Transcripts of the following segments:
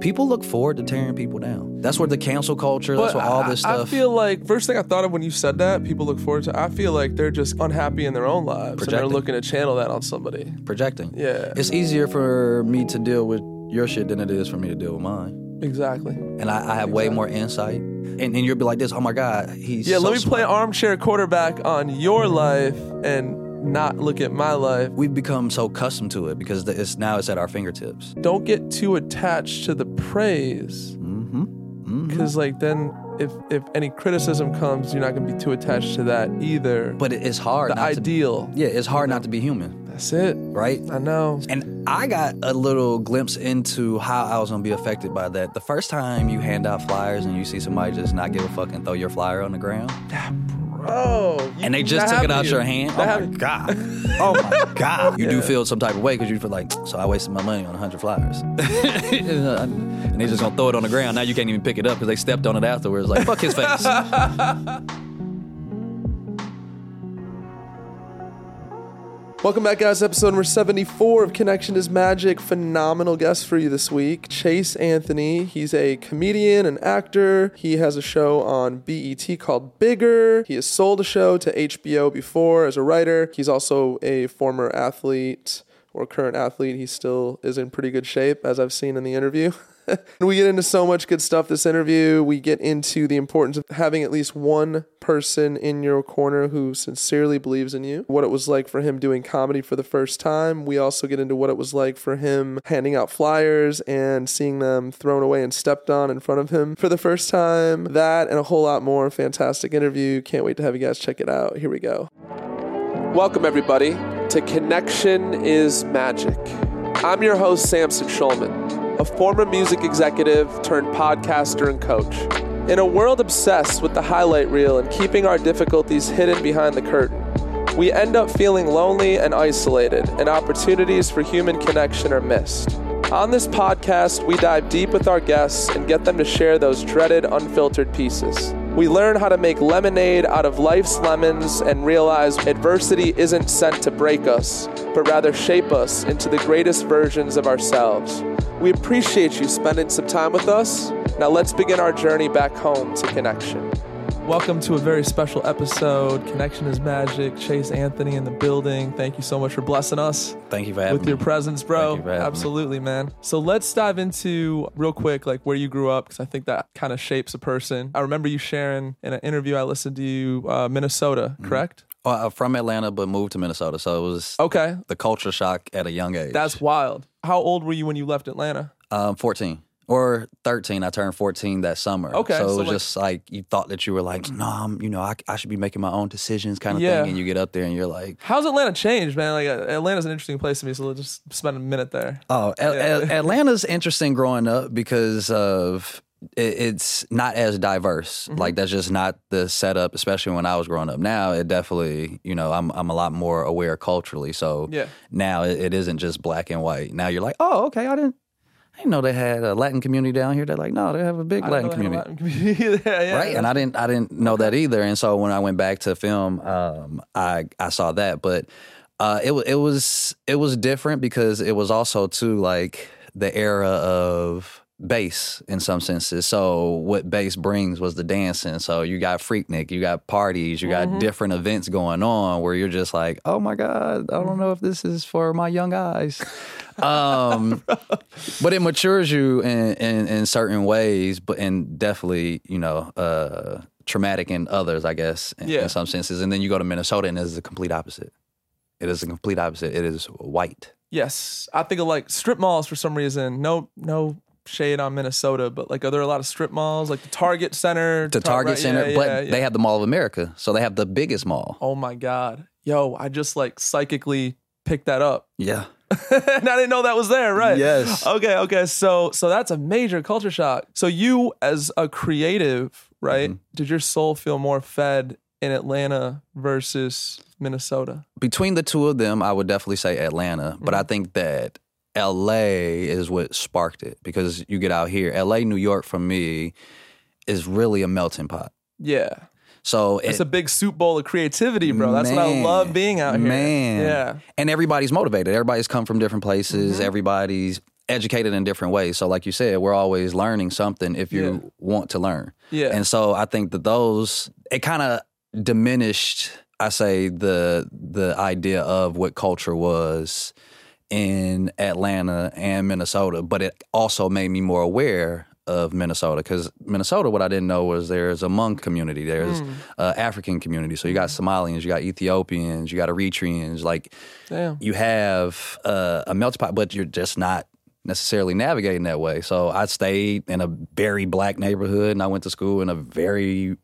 people look forward to tearing people down. That's where the cancel culture. That's where all this I, stuff. I feel like first thing I thought of when you said that, people look forward to. I feel like they're just unhappy in their own lives and they're looking to channel that on somebody. projecting. Yeah, It's easier for me to deal with your shit than it is for me to deal with mine. exactly. And I, I have way more insight. And, and you'll be like this, oh my God, he's Yeah, so let me play armchair quarterback on your life and not look at my life. We've become so accustomed to it because it's now it's at our fingertips. Don't get too attached to the praise, Mm-hmm. mm-hmm. because like then if if any criticism comes, you're not gonna be too attached to that either. But it's hard the not to ideal. Yeah, it's hard not to be human, That's it. right? I know. And I got a little glimpse into how I was gonna be affected by that. The first time you hand out flyers and you see somebody just not give a fuck and throw your flyer on the ground, Bro, and they just took it out your hand. Oh my god! Oh my god! You do feel some type of way because you feel like, so I wasted my money on hundred flyers, and they just gonna throw it on the ground. Now you can't even pick it up because they stepped on it afterwards. Like fuck his face. Welcome back, guys. Episode number 74 of Connection is Magic. Phenomenal guest for you this week. Chase Anthony. He's a comedian, an actor. He has a show on BET called Bigger. He has sold a show to HBO before as a writer. He's also a former athlete or current athlete. He still is in pretty good shape, as I've seen in the interview. we get into so much good stuff this interview. We get into the importance of having at least one person in your corner who sincerely believes in you. What it was like for him doing comedy for the first time. We also get into what it was like for him handing out flyers and seeing them thrown away and stepped on in front of him for the first time. That and a whole lot more. Fantastic interview. Can't wait to have you guys check it out. Here we go. Welcome, everybody, to Connection is Magic. I'm your host, Samson Schulman, a former music executive turned podcaster and coach. In a world obsessed with the highlight reel and keeping our difficulties hidden behind the curtain, we end up feeling lonely and isolated, and opportunities for human connection are missed. On this podcast, we dive deep with our guests and get them to share those dreaded, unfiltered pieces. We learn how to make lemonade out of life's lemons and realize adversity isn't sent to break us, but rather shape us into the greatest versions of ourselves. We appreciate you spending some time with us. Now let's begin our journey back home to connection. Welcome to a very special episode. Connection is magic. Chase Anthony in the building. Thank you so much for blessing us Thank you for having with your presence, bro. Thank you for having me. Absolutely, man. So let's dive into real quick, like where you grew up, because I think that kind of shapes a person. I remember you sharing in an interview I listened to you, uh, Minnesota, Mm-hmm. correct? Oh, I'm from Atlanta, but moved to Minnesota, so it was Okay, the culture shock at a young age. that's wild. How old were you when you left Atlanta? Um, 14 or 13. I turned 14 that summer. Okay, So it so was like- just like you thought that you were like, no, I'm, you know, I, I should be making my own decisions kind of Yeah. thing. And you get up there and you're like, How's Atlanta changed, man? Like uh, Atlanta's an interesting place to me, so let's just spend a minute there. oh, Yeah. Al- Atlanta's interesting growing up because of it, it's not as diverse. Mm-hmm. Like that's just not the setup, especially when I was growing up. Now it definitely, you know, I'm I'm a lot more aware culturally. So Yeah. now it, it isn't just black and white. Now you're like, oh, okay, I didn't. I didn't know they had a Latin community down here. They're like, no, they have a big I Latin know they had a community. Latin community. yeah, yeah. right? And I didn't I didn't know that either. And so when I went back to film, um, I I saw that, but uh, it it was it was different because it was also too like the era of bass in some senses. So what bass brings was the dancing. So you got Freaknik, you got parties, you got different events going on where you're just like, oh my god, I don't know if this is for my young eyes. um, but it matures you in, in, in certain ways, but and definitely, you know, uh, traumatic in others, I guess, in, Yeah. in some senses. And then you go to Minnesota, and it is the complete opposite. It is the complete opposite. It is white. Yes, I think of like strip malls for some reason. No, no shade on Minnesota, but like, are there a lot of strip malls like the Target Center? The Tar- Target right, Center, yeah, but yeah, yeah. they have the Mall of America, so they have the biggest mall. Oh my god, yo! I just like psychically picked that up, Yeah. and I didn't know that was there. Right? Yes. Okay. Okay. So, so that's a major culture shock. So, you as a creative, right? Mm-hmm. Did your soul feel more fed in Atlanta versus Minnesota? Between the two of them, I would definitely say Atlanta, but Mm-hmm. I think that LA is what sparked it because you get out here. LA, New York for me is really a melting pot. Yeah. So It's it- a big soup bowl of creativity, bro. That's what I love being out here. Man. Yeah. And everybody's motivated. Everybody's come from different places. Mm-hmm. Everybody's educated in different ways. So, like you said, we're always learning something if you Yeah. want to learn. Yeah. And so I think that those it kind of diminished. I say the the idea of what culture was in Atlanta and Minnesota, but it also made me more aware of Minnesota because Minnesota, what I didn't know was there's a Hmong community, there's uh, African community. So you got Somalians, you got Ethiopians, you got Eritreans. Like Damn. you have uh, a melting pot, but you're just not necessarily navigating that way. So I stayed in a very black neighborhood, and I went to school in a very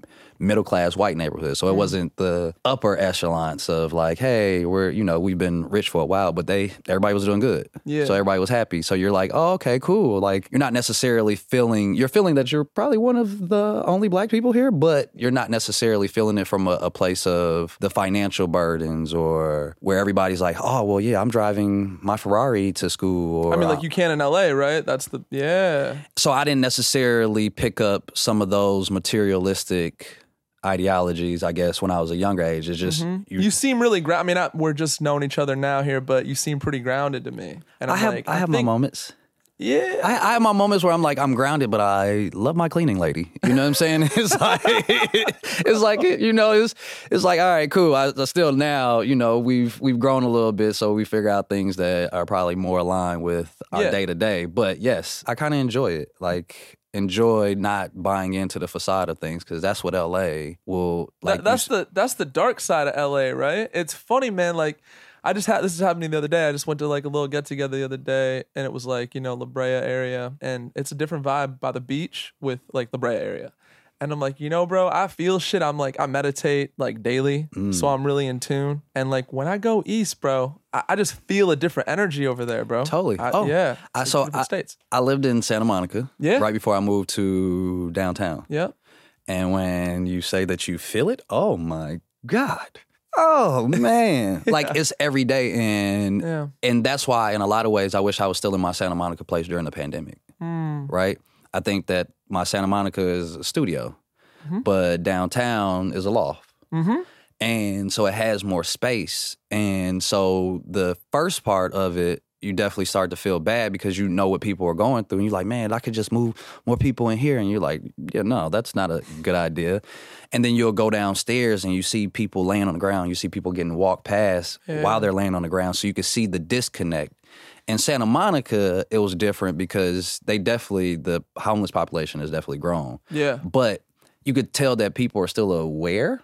middle class white neighborhood. So it mm-hmm. wasn't the upper echelons of like, hey, we're you know we've been rich for a while, but they everybody was doing good. Yeah. So everybody was happy. So you're like, oh, okay, cool. Like you're not necessarily feeling you're feeling that you're probably one of the only black people here, but you're not necessarily feeling it from a, a place of the financial burdens or where everybody's like, oh, well, yeah, I'm driving my Ferrari to school. Or, I mean, like you can in LA, right? That's the yeah. so I didn't necessarily pick up some of those materialistic ideologies, I guess, when I was a younger age. It's just mm-hmm. you, You seem really ground. I mean, I, we're just knowing each other now here, but you seem pretty grounded to me. And I'm I have like, I have my think- moments. Yeah. I, I have my moments where I'm like I'm grounded, but I love my cleaning lady. You know what I'm saying? It's like it's like you know it's it's like all right, cool. I, I still now you know we've we've grown a little bit, so we figure out things that are probably more aligned with our day to day. But yes, I kind of enjoy it. Like enjoy not buying into the facade of things because that's what LA will like. That- that's the that's the dark side of LA, right? It's funny, man. Like I just had this is happening the other day. I just went to like a little get together the other day, and it was like you know La Brea area, and it's a different vibe by the beach with like La Brea area. And I'm like, you know, bro, I feel shit. I'm like, I meditate like daily, Mm. so I'm really in tune. And like when I go east, bro, I, I just feel a different energy over there, bro. Totally. I- Oh, yeah. I- saw. so I- states. I lived in Santa Monica. Yeah. Right before I moved to downtown. Yeah. And when you say that you feel it, oh my God. Oh man. like it's every day and Yeah. and that's why in a lot of ways I wish I was still in my Santa Monica place during the pandemic. Hmm. Right? I think that my Santa Monica is a studio, Mm-hmm. but downtown is a loft. And so it has more space. And so the first part of it, you definitely start to feel bad because you know what people are going through. And you're like, man, I could just move more people in here. And you're like, yeah, no, that's not a good idea. And then you'll go downstairs and you see people laying on the ground. You see people getting walked past while they're laying on the ground. So you can see the disconnect. In Santa Monica, it was different because they definitely, the homeless population has definitely grown. Yeah. But you could tell that people are still aware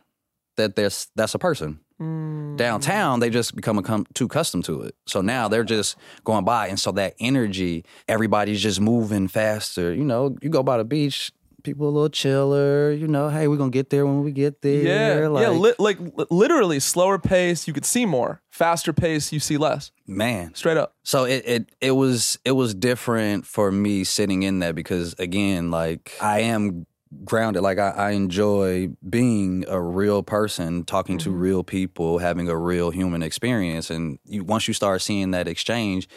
that there's that's a person. Mm. Downtown, they just become accum- too accustomed to it. So now they're just going by, and so that energy, everybody's just moving faster. You know, you go by the beach, people a little chiller. You know, hey, we're gonna get there when we get there. Yeah, like, yeah, li- like literally slower pace, you could see more. Faster pace, you see less. man. Straight up. So it, it it was it was different for me sitting in that because again, like I am grounded. Like I, I enjoy being a real person, talking to Mm-hmm. real people, having a real human experience. And you, once you start seeing that exchange,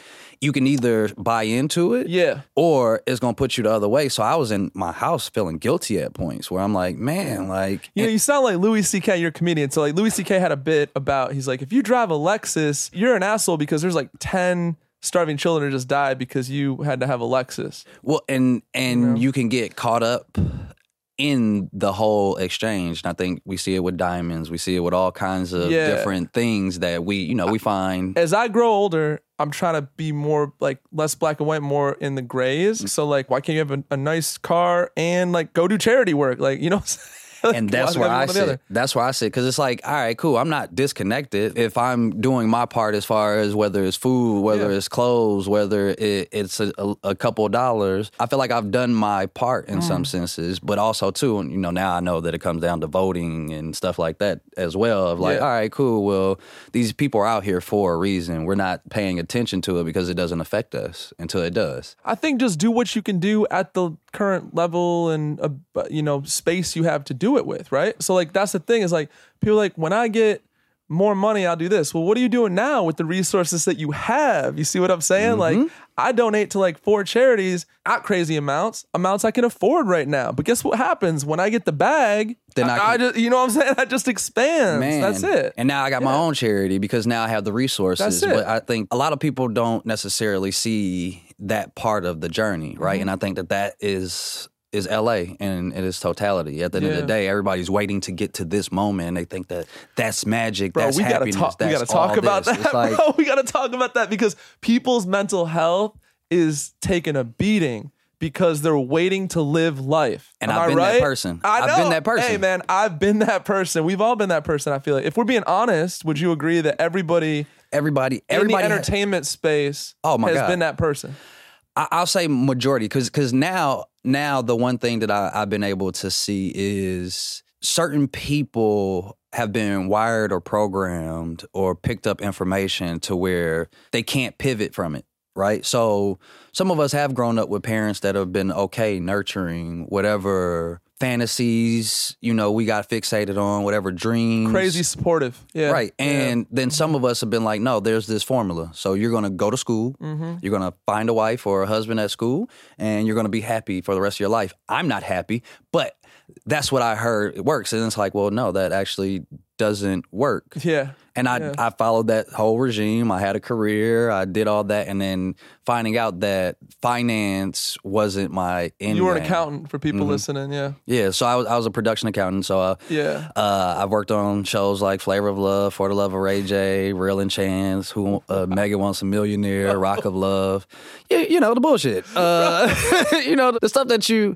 you can either buy into it, Yeah. or it's gonna put you the other way. So I was in my house feeling guilty at points where I'm like, man, like You know, you sound like Louis C.K. You're a comedian. So like Louis C.K. had a bit about he's like, if you drive a Lexus, you're an asshole because there's like ten starving children who just died because you had to have a Lexus. Well, and and you can get caught up in the whole exchange. And I think we see it with diamonds. We see it with all kinds of Yeah. different things that we, you know, we find. As I grow older, I'm trying to be more like less black and white, more in the grays. Mm. So like, why can't you have a, a nice car and like go do charity work? Like you know. what I'm saying? Like, And that's why I sit. That's where I sit because it's like, all right, cool. I'm not disconnected if I'm doing my part as far as whether it's food, whether Yeah. it's clothes, whether it, it's a, a, a couple of dollars. I feel like I've done my part in Mm. some senses, but also too, you know, now I know that it comes down to voting and stuff like that as well. Of like, Yeah. all right, cool. Well, these people are out here for a reason. We're not paying attention to it because it doesn't affect us until it does. I think just do what you can do at the current level and uh, you know space you have to do it with, right? So like that's the thing is like people like when I get more money, I'll do this. Well, what are you doing now with the resources that you have? You see what I'm saying? Like, Mm-hmm. I donate to like four charities, not crazy amounts, amounts I can afford right now. But guess what happens when I get the bag? Then I I, can- I just, you know what I'm saying? I just expand. Man, That's it. And now I got my own charity because now I have the resources. That's it. But I think a lot of people don't necessarily see that part of the journey, right? Mm-hmm. And I think that that is is LA and it is totality. At the end of the day, everybody's waiting to get to this moment, and they think that that's magic. Bro, that's we gotta happiness. talk. We gotta talk about this. that, like, bro. We gotta talk about that because people's mental health is taking a beating because they're waiting to live life. And Am I've I been that person. I I've been that person. Hey, man, I've been that person. We've all been that person. I feel like if we're being honest, would you agree that everybody, everybody, in everybody the ha- entertainment space Oh, my has God. been that person? I, I'll say majority because because now now the one thing that I, I've been able to see is certain people have been wired or programmed or picked up information to where they can't pivot from it right? So some of us have grown up with parents that have been okay nurturing whatever fantasies you know we got fixated on whatever dreams Crazy supportive. Yeah. Right. Yeah. And then some of us have been like, no, there's this formula. So you're going to go to school, Mm-hmm. you're going to find a wife or a husband at school, and you're going to be happy for the rest of your life. I'm not happy, but that's what I heard it works. And it's like, well, no, that actually doesn't work. Yeah. And I, Yeah. I followed that whole regime. I had a career. I did all that. And then finding out that finance wasn't my end You were an game. accountant for people listening. Yeah. Yeah. So I was, I was a production accountant. So uh, Yeah. uh, I've worked on shows like Flavor of Love, For the Love of Ray J, Real and Chance, Who uh, Megan Wants a Millionaire, Rock of Love. You, you know the bullshit. Uh, you know the stuff that you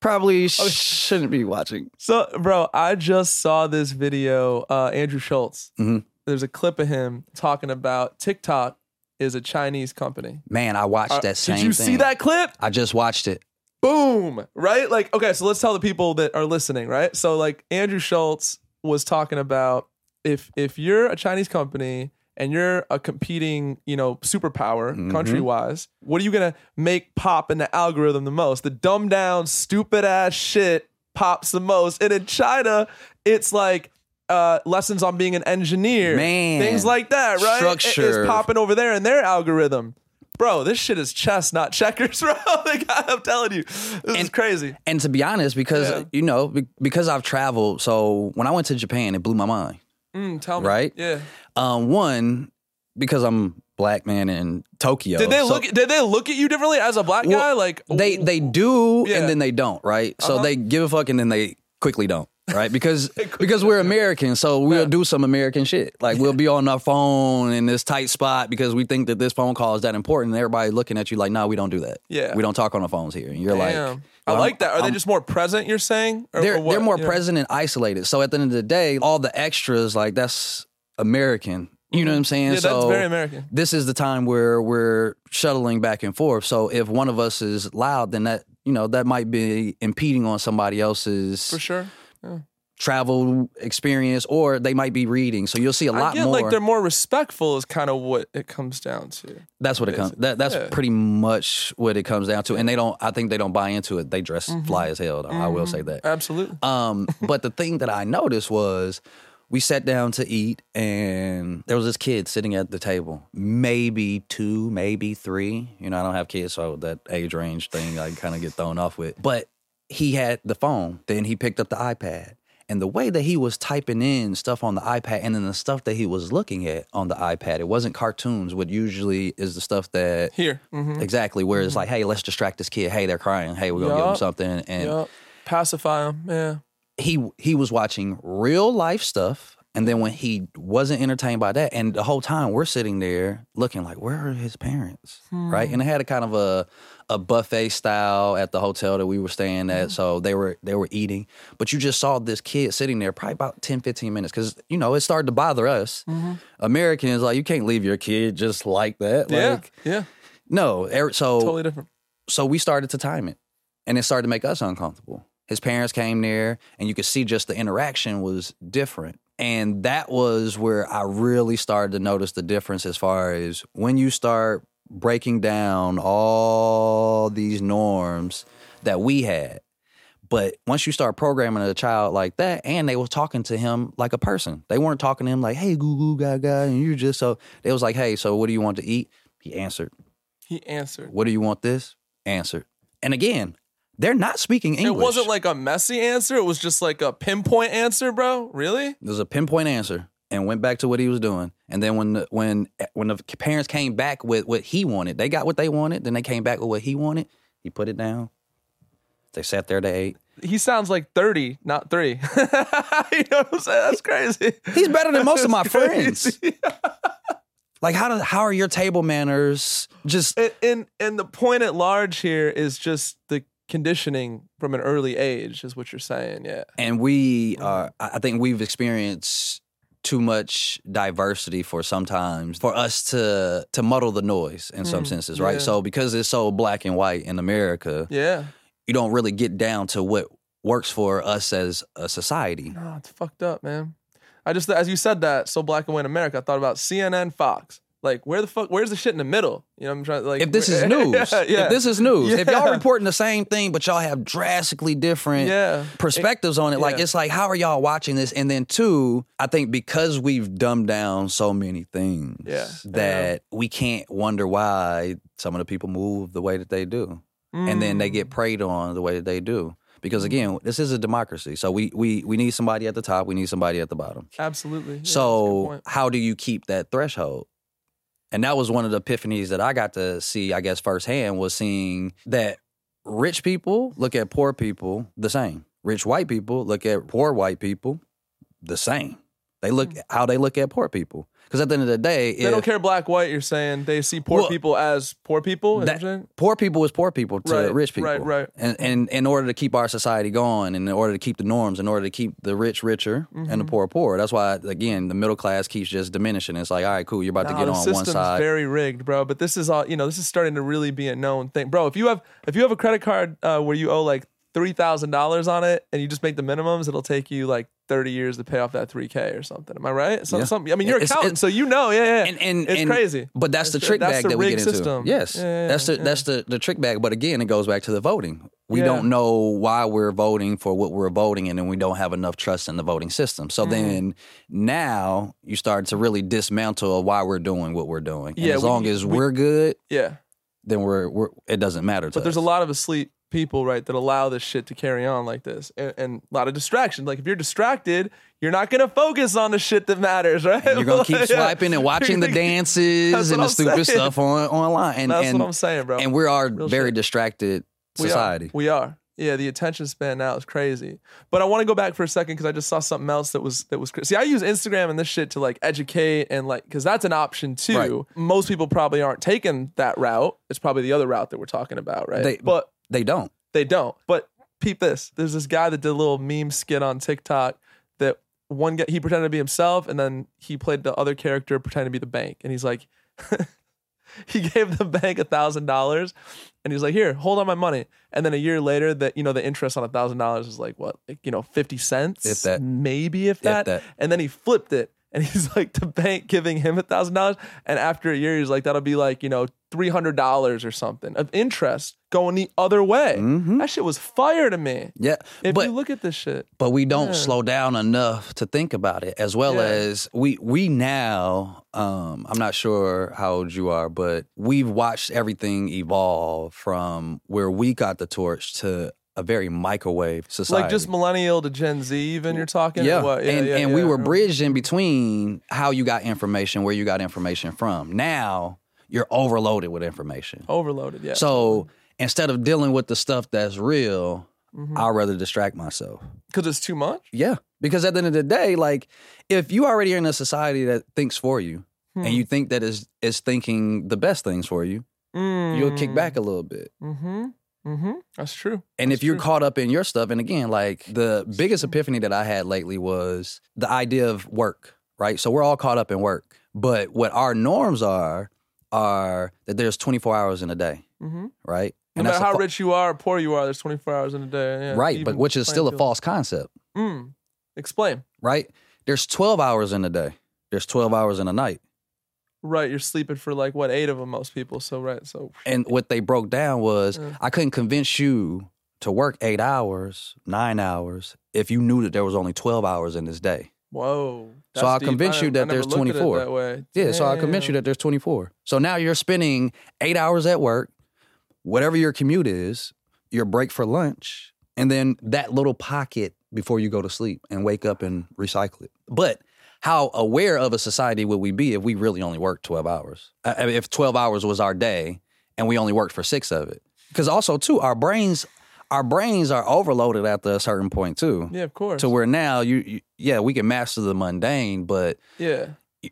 probably shouldn't be watching. So, bro, I just saw this video. Uh, Andrew Schulz. Mhm. There's a clip of him talking about TikTok is a Chinese company. Man, I watched Uh, that same. Did you thing. see that clip? I just watched it. Boom! Right? Like, okay, so let's tell the people that are listening. Right? So, like, Andrew Schulz was talking about if if you're a Chinese company and you're a competing, you know, superpower Mm-hmm. country wise, what are you gonna make pop in the algorithm the most? The dumbed down, stupid ass shit pops the most. And in China, it's like uh, lessons on being an engineer, Man. things like that, right? Structure. It's popping over there in their algorithm. Bro, this shit is chess, not checkers, bro. like, I'm telling you, this is crazy. And to be honest, because Yeah. you know, because I've traveled. So when I went to Japan, it blew my mind. Mm, tell me, Right? Yeah. Um, one because I'm black man in Tokyo. Did they so- look? Did they look at you differently as a black Well, guy? Like they they do Yeah. and then they don't right so Uh-huh. they give a fuck and then they quickly don't right because because we're american so we'll do some american shit like we'll be on our phone in this tight spot because we think that this phone call is that important and everybody looking at you like no we don't do that Yeah. we don't talk on the phones here and you're like Damn. I like that. Are they I'm- just more present? You're saying? Or, they're or what? they're more Yeah. present and isolated so at the end of the day all the extras like that's american you know mm-hmm. what i'm saying Yeah, that's so very American. this is the time where we're shuttling back and forth. So if one of us is loud, then that you know that might be impeding on somebody else's for sure. Travel experience, or they might be reading. So you'll see a lot get more. like they're more respectful. Is kind of what it comes down to. that's what it comes. That, that's Yeah. pretty much what it comes down to. And they don't. I think they don't buy into it. They dress Mm-hmm. fly as hell. Though, I will say that. Absolutely. Um, but the thing that I noticed was we sat down to eat and there was this kid sitting at the table, maybe two, maybe three. You know, I don't have kids, so that age range thing I kind of get thrown off with. But he had the phone, then he picked up the iPad. And the way that he was typing in stuff on the iPad and then the stuff that he was looking at on the iPad, it wasn't cartoons, what usually is the stuff that Here. Mm-hmm. exactly where it's like, hey, let's distract this kid. Hey, they're crying. Hey, we're gonna give them something. And Yep. Pacify them. Yeah. he he was watching real life stuff and then when he wasn't entertained by that and the whole time we're sitting there looking like where are his parents right and it had a kind of a a buffet style at the hotel that we were staying at so they were they were eating but you just saw this kid sitting there probably about 10 15 minutes because you know it started to bother us americans like you can't leave your kid just like that Yeah. like Yeah. no er- so Totally different. so we started to time it and it started to make us uncomfortable his parents came there and you could see just the interaction was different and that was where i really started to notice the difference as far as when you start breaking down all these norms that we had But once you start programming a child like that, and they was talking to him like a person, they weren't talking to him like, "Hey, goo goo gaga," and you just so they was like, "Hey, so what do you want to eat?" He answered. He answered. What do you want? This answered. And again, they're not speaking English. It wasn't like a messy answer. It was just like a pinpoint answer, bro. Really? It was a pinpoint answer, and went back to what he was doing. And then when the, when when the parents came back with what he wanted, they got what they wanted. Then they came back with what he wanted. He put it down. They sat there. They ate. He sounds like 30, not three. you know what I'm saying? That's crazy. He's better than most of my That's friends. Like how do, how are your table manners? Just and, and and the point at large here is just the conditioning from an early age, is what you're saying. Yeah. and we are. I I think we've experienced too much diversity for sometimes for us to to muddle the noise in some Mm, senses, right? yeah. So because it's so black and white in America, Yeah. you don't really get down to what works for us as a society. No, it's fucked up, man. I just, as you said that, so black and white in America, I thought about CNN, Fox. Like, where the fuck, where's the shit in the middle? You know what I'm trying like, If this is news, yeah, yeah. if this is news, if y'all reporting the same thing, but y'all have drastically different yeah. perspectives on it. Like it's like, how are y'all watching this? And then two, I think because we've dumbed down so many things Yeah, that we can't wonder why some of the people move the way that they do. And then they Mm. get preyed on the way that they do. Because again, this is a democracy. So we we we need somebody at the top, we need somebody at the bottom. Absolutely. Yeah, that's a good So how do you keep that threshold? And that was one of the epiphanies that I got to see, I guess, firsthand was seeing that rich people look at poor people the same. Rich white people look at poor white people the same. They look mm. how they look at poor people. Because at the end of the day, they don't care black, white, you're saying they see poor Well, people as poor people. That- what you're saying? poor people is poor people to Right, rich people. right, right. And, and in order to keep our society going, and in order to keep the norms, in order to keep the rich richer and the Mm-hmm. poor poor. That's why again the middle class keeps just diminishing. It's like, all right, cool, you're about to get on one side. very rigged, bro. But this is all you know. This is starting to really be a known thing, bro. If you have if you have a credit card uh, where you owe like three thousand dollars on it, and you just make the minimums, it'll take you like thirty years to pay off that three k or something. Am I right? Some, Yeah. some, I mean, you're an accountant, it's- so you know. Yeah, yeah. and and it's and- crazy. But that's the trick that's bag the that we get into. Yes, Yeah, yeah, that's the that's the the trick bag. But again, it goes back to the voting. We don't know why we're voting for what we're voting, and then we don't have enough trust in the voting system. Mm. So then now you start to really dismantle why we're doing what we're doing. And Yeah, as we- long as we- we, are good, Yeah. then we're we're it doesn't matter to But there's a lot of asleep people, right, that allow this shit to carry on like this, and, and a lot of distraction. Like if you're distracted, you're not gonna focus on the shit that matters, right? You're gonna keep swiping and watching the dances and the I'm stupid saying. stuff on online. And That's and, what I'm saying, bro. and we are Real very shit. distracted We are. society. We are. Yeah, the attention span now is crazy. But I want to go back for a second because I just saw something else that was that was crazy. See, I use Instagram and this shit to like educate and like because that's an option too. Right. Most people probably aren't taking that route. It's probably the other route that we're talking about, right? They- but They don't. they don't. But peep this. There's this guy that did a little meme skit on TikTok that one guy he pretended to be himself and then he played the other character pretending to be the bank. And he's like he gave the bank a thousand dollars and he's like, here, hold on my money. And then a year later that you know the interest on a thousand dollars is like what, like, you know, fifty cents? If that. Maybe if that. that. And then he flipped it. And he's like, the bank giving him a thousand dollars. And after a year, he's like, that'll be like, you know, three hundred dollars or something of interest going the other way. Mhm. That shit was fire to me. Yeah, If but you look at this shit, but we don't Yeah. slow down enough to think about it as well Yeah. as we we now um i'm not sure how old you are but we've watched everything evolve from where we got the torch to a very microwave society like just millennial to Gen Z, even you're talking. yeah. What? and yeah, and we were bridged in between how you got information where you got information from now you're overloaded with information overloaded. Yeah. so instead of dealing with the stuff that's real Mhm. i'd rather distract myself because it's too much. Yeah, because at the end of the day, like if you already are in a society that thinks for you Hmm. and you think that is is thinking the best things for you, you'll kick back a little bit. Mm-hmm. Mm-hmm. That's true. And That's if you're true. caught up in your stuff, and again, like the biggest epiphany that I had lately was the idea of work, right? So we're all caught up in work, but what our norms are are that there's 24 hours in a day, Mm-hmm. right? No that's matter how fa- rich you are or poor you are, there's 24 hours in a day. Yeah, right, but which is still a false concept, Mm. Explain. right? There's 12 hours in a day. There's 12 hours in a night. Right, you're sleeping for like what eight of them, most people. So right, so and what they broke down was Yeah. I couldn't convince you to work eight hours, nine hours, if you knew that there was only 12 hours in this day. Whoa. So I'll convince you that I there's looked at it 24. that way. Yeah, so I'll convince you that there's 24. So now you're spending eight hours at work, whatever your commute is, your break for lunch, and then that little pocket before you go to sleep and wake up and recycle it. But how aware of a society would we be if we really only worked 12 hours? Uh, I mean, if 12 hours was our day and we only worked for six of it? Because also, too, our brains. Our brains are overloaded after a certain point too, Yeah, of course. to where now you, you, yeah, we can master the mundane, but yeah.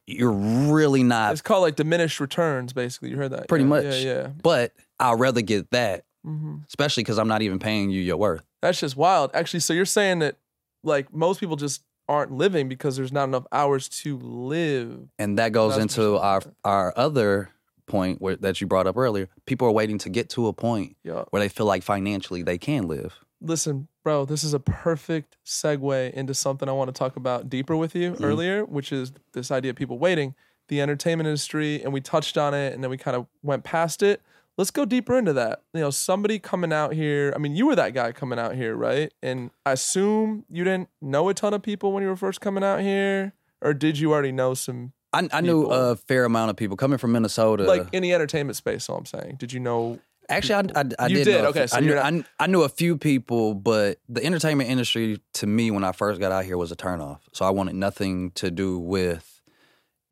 you're really not It's called like diminished returns, basically. You heard that? Pretty yeah, much. Yeah, yeah. But I'd rather get that, hmm especially because I'm not even paying you your worth. That's just wild. Actually, so you're saying that like most people just aren't living because there's not enough hours to live. And that goes into our our other point where, that you brought up earlier. People are waiting to get to a point Yeah. where they feel like financially they can live. Listen, bro, this is a perfect segue into something I want to talk about deeper with you Mhm. earlier, which is this idea of people waiting, the entertainment industry, and we touched on it and then we kind of went past it. Let's go deeper into that. You know, somebody coming out here. I mean, you were that guy coming out here, right? And I assume you didn't know a ton of people when you were first coming out here, or did you already know some, I, I knew a fair amount of people coming from Minnesota. like in the entertainment space? All I'm saying, did you know? Actually, I, I, I You did. did, know okay, so I, knew, I, I knew a few people, but the entertainment industry to me when I first got out here was a turnoff. So I wanted nothing to do with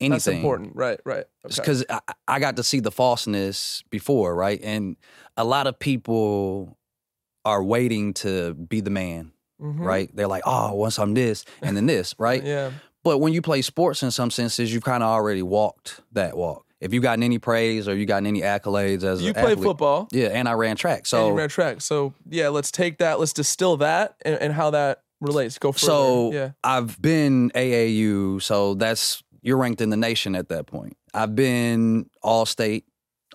anything. That's important, right? Right. Okay. because I, I got to see the falseness before, right? And a lot of people are waiting to be the man, Mhm. right? They're like, oh, once I'm this and then this, right? Yeah. But when you play sports, in some senses, you've kind of already walked that walk. If you've gotten any praise or you gotten any accolades as You play athlete, football. yeah, and I ran track, and so you ran track. So yeah, let's take that. Let's distill that and, and how that relates. Go further. So yeah, I've been AAU, so that's you're ranked in the nation at that point. I've been all state,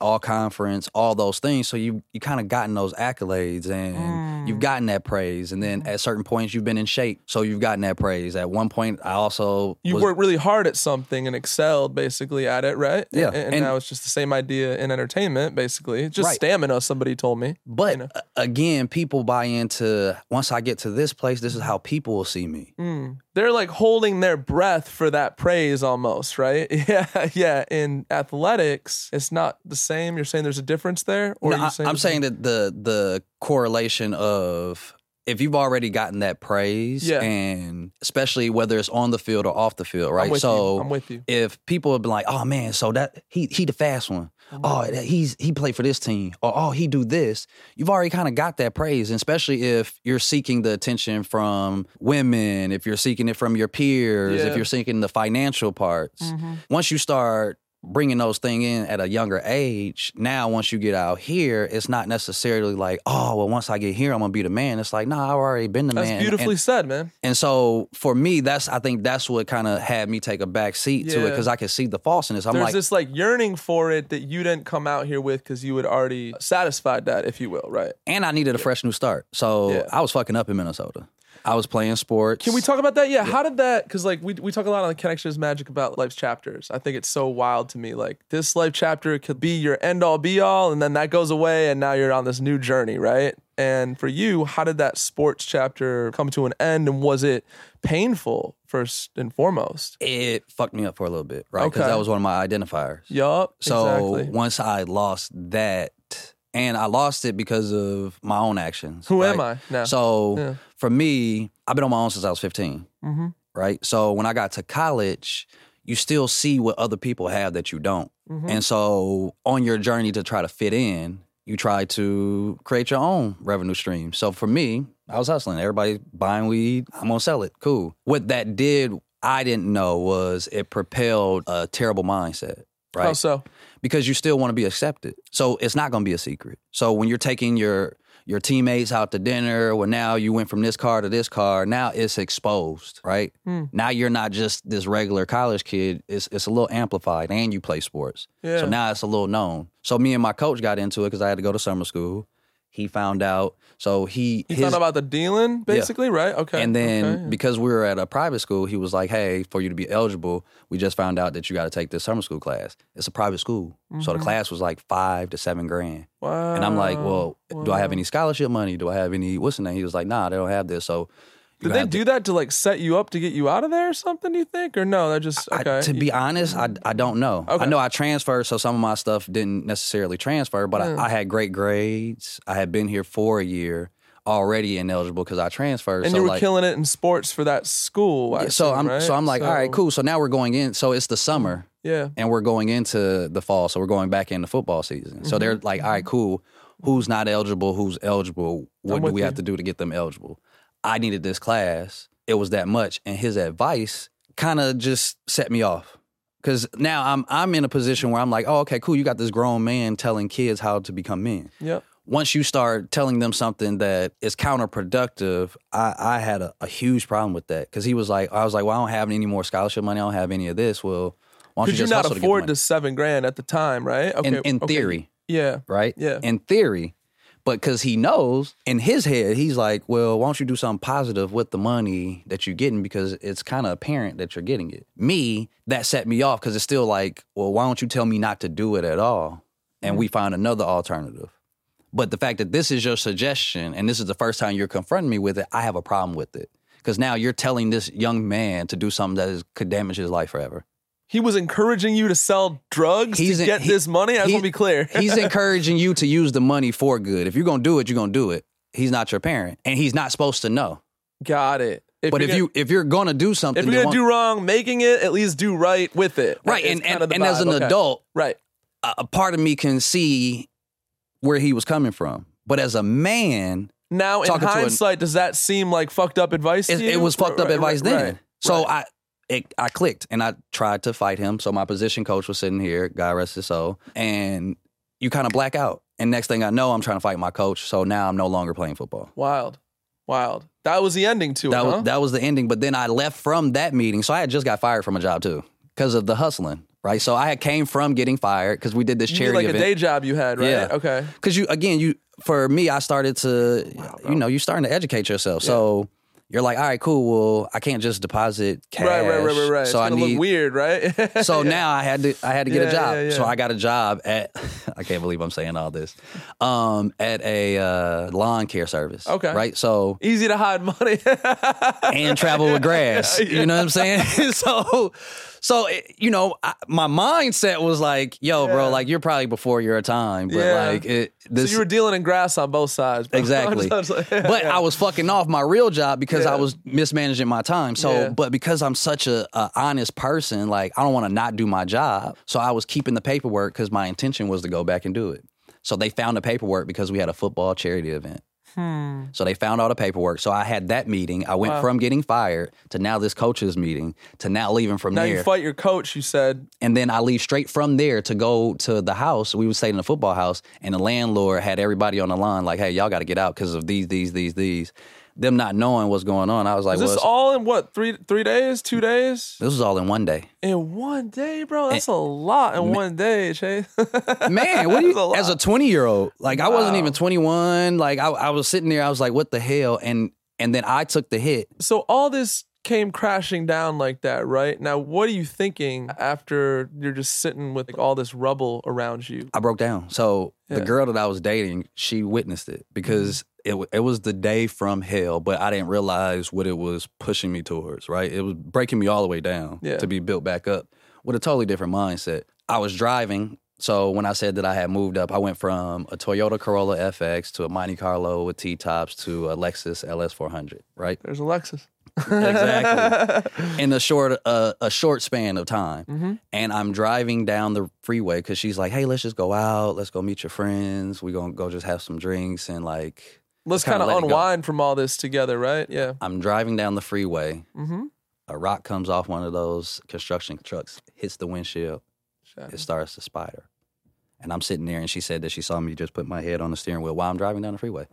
all conference, all those things. So you you kind of gotten those accolades and Mm. you've gotten that praise. And then at certain points you've been in shape, so you've gotten that praise. At one point, I also you was- worked really hard at something and excelled basically at it, right? Yeah, and, and and- now it's just the same idea in entertainment, basically. It's just Right. stamina. Somebody told me. But you know. again, people buy into once I get to this place, this is how people will see me. Mm. They're like holding their breath for that praise almost, right? Yeah, yeah. In athletics, it's not the same. You're saying there's a difference there, or No, are you I, saying am saying that the the correlation of if you've already gotten that praise, Yeah. and especially whether it's on the field or off the field, right? I'm so you. I'm with you. if people have been like, "Oh man, so that he he the fast one. Oh, he's he played for this team. Or oh, he do this." You've already kind of got that praise, and especially if you're seeking the attention from women, if you're seeking it from your peers, Yeah. if you're seeking the financial parts. Mhm. Once you start bringing those things in at a younger age, now once you get out here, it's not necessarily like, oh, well, once I get here, I'm gonna be the man. It's like, nah, I've already been the That's man. That's beautifully And, said, man. and so for me, that's I think that's what kind of had me take a back seat to it because I could see the falseness. I'm There's like, this like yearning for it that you didn't come out here with because you had already satisfied that, if you will, right? and I needed a fresh new start. So Yeah. I was fucking up in Minnesota. I was playing sports. Can we talk about that? Yeah. How did that? Because like we we talk a lot on the Connection is Magic about life's chapters. I think it's so wild to me. Like this life chapter could be your end all be all, and then that goes away, and now you're on this new journey, right? And for you, how did that sports chapter come to an end, and was it painful first and foremost? It fucked me up for a little bit, right? Because Okay. that was one of my identifiers. Yup. So exactly. once I lost that, and I lost it because of my own actions. Who right? am I now? So Yeah. For me, I've been on my own since I was 15, mm-hmm. right? So when I got to college, you still see what other people have that you don't. Mm-hmm. And so on your journey to try to fit in, you try to create your own revenue stream. So for me, I was hustling. Everybody buying weed. I'm gonna sell it. Cool. What that did, I didn't know was it propelled a terrible mindset. Right How so? because you still want to be accepted. So it's not going to be a secret. So when you're taking your your teammates out to dinner, well now you went from this car to this car, now it's exposed, right? Hmm. Now you're not just this regular college kid. It's it's a little amplified, and you play sports. Yeah. So now it's a little known. So me and my coach got into it because I had to go to summer school. He found out. So he He his, found out about the dealing, basically, right? Okay. and then okay. because we were at a private school, he was like, "Hey, for you to be eligible, we just found out that you got to take this summer school class. It's a private school, so the Mhm. class was like five to seven grand." wow. And I'm like, "Well, do I have any scholarship money? Do I have any what's the name?" He was like, "Nah, they don't have this." So Did they have to- do that to like set you up to get you out of there or something? Do you think, or no? That just I- to be honest, I, I don't know. Okay. I know I transferred, so some of my stuff didn't necessarily transfer, but Mm. I, I had great grades. I had been here for a year already ineligible because I transferred. and so you were like, killing it in sports for that school. Yeah, so I'm right? so I'm like, all right, cool. So now we're going in. So it's the summer, Yeah. and we're going into the fall. So we're going back into football season. So Mm-hmm. they're like, all right, cool. Who's not eligible? Who's eligible? What do we you. have to do to get them eligible? I needed this class. It was that much, and his advice kind of just set me off. Cause now I'm I'm in a position where I'm like, oh, okay, cool. You got this grown man telling kids how to become men Yep. once you start telling them something that is counterproductive, I, I had a, a huge problem with that because he was like, I was like, well, I don't have any more scholarship money. I don't have any of this. Well, why don't Could you you not hustle to get the afford money? the seven grand at the time, right? Okay. in, in okay. theory, Yeah. right? Yeah. In theory. But because he knows in his head, he's like, well, why don't you do something positive with the money that you're getting because it's kind of apparent that you're getting it. Me, that set me off because it's still like, well, why don't you tell me not to do it at all? And we mm-hmm. find another alternative. But the fact that this is your suggestion and this is the first time you're confronting me with it, I have a problem with it. Because now you're telling this young man to do something that is, could damage his life forever. He was encouraging you to sell drugs He's to in- get he- this money. I just want to be clear. He's encouraging you to use the money for good. If you're gonna do it, you're gonna do it. He's not your parent, and he's not supposed to know. Got it. If but if gonna- you if you're gonna do something, if you're gonna one- do wrong, making it at least do right with it. right, and and, and as an Okay. adult, right? a, a part of me can see where he was coming from. But as a man, Now in Talking to an- hindsight, does that seem like fucked up advice? it, to you? it was fucked up Right, advice right, then. right, So. I it, I clicked and I tried to fight him. So my position coach was sitting here, God rest his soul, and you kind of black out. And next thing I know, I'm trying to fight my coach. So now I'm no longer playing football. wild, wild. That was the ending to That it. was huh? that was the ending. But then I left from that meeting, so I had just got fired from a job too because of the hustling. Right, so I had came from getting fired because we did this You charity like a day job you had, right? Yeah. Okay. Because you again, you for me, I started to, you know, you starting to educate yourself. So you're like, all right, cool. Well, I can't just deposit cash. Right, right, right, right, right. So it's I need. weird, right? So Yeah. now I had to, I had to get Yeah, a job. yeah. So I got a job at, I can't believe I'm saying all this, um, at a uh, lawn care service. Okay. Right. So easy to hide money. and travel with grass. You know what I'm saying? so, so it- you know, I, my mindset was like, "Yo, Yeah. bro, like you're probably before your time, but Yeah. like it, so you were dealing in grass on both sides. bro. exactly." I like- but yeah. I was fucking off my real job because I was mismanaging my time. So, but because I'm such a, a honest person, like I don't want to not do my job. So I was keeping the paperwork because my intention was to go back and do it. So they found the paperwork because we had a football charity event. Hmm. So they found all the paperwork. So I had that meeting. I went Wow. from getting fired to now this coach's meeting to now leaving from Now there. you fight your coach. You said and then I leave straight from there to go to the house. We would stay in the football house, and the landlord had everybody on the line like, "Hey, y'all got to get out because of these, these, these, these." Them not knowing what's going on, I was like, Is "Well, this all in what three three days, two days? this was all in one day." In one day, bro. That's a lot in one day, Chase. Man, what do a you? As a twenty year old, like I wasn't even twenty one. Like I, I was sitting there, I was like, "What the hell?" And and then I took the hit. so all this came crashing down like that, right? Now, what are you thinking after you're just sitting with like, all this rubble around you? I broke down. So Yeah. The girl that I was dating, she witnessed it because it it was the day from hell, but I didn't realize what it was pushing me towards. Right, it was breaking me all the way down Yeah. to be built back up with a totally different mindset. I was driving. So when I said that I had moved up, I went from a Toyota Corolla FX to a Monte Carlo with T tops to a Lexus LS400. Right, There's Alexis. Exactly. in a short uh, a short span of time. hmm And I'm driving down the freeway because she's like, "Hey, let's just go out. Let's go meet your friends. we're gonna go just have some drinks and like." Let's kind of let it go. unwind from all this together, right? Yeah. I'm driving down the freeway. Mm-hmm. A rock comes off one of those construction trucks, hits the windshield. It starts to spider. And I'm sitting there, and she said that she saw me just put my head on the steering wheel while I'm driving down the freeway.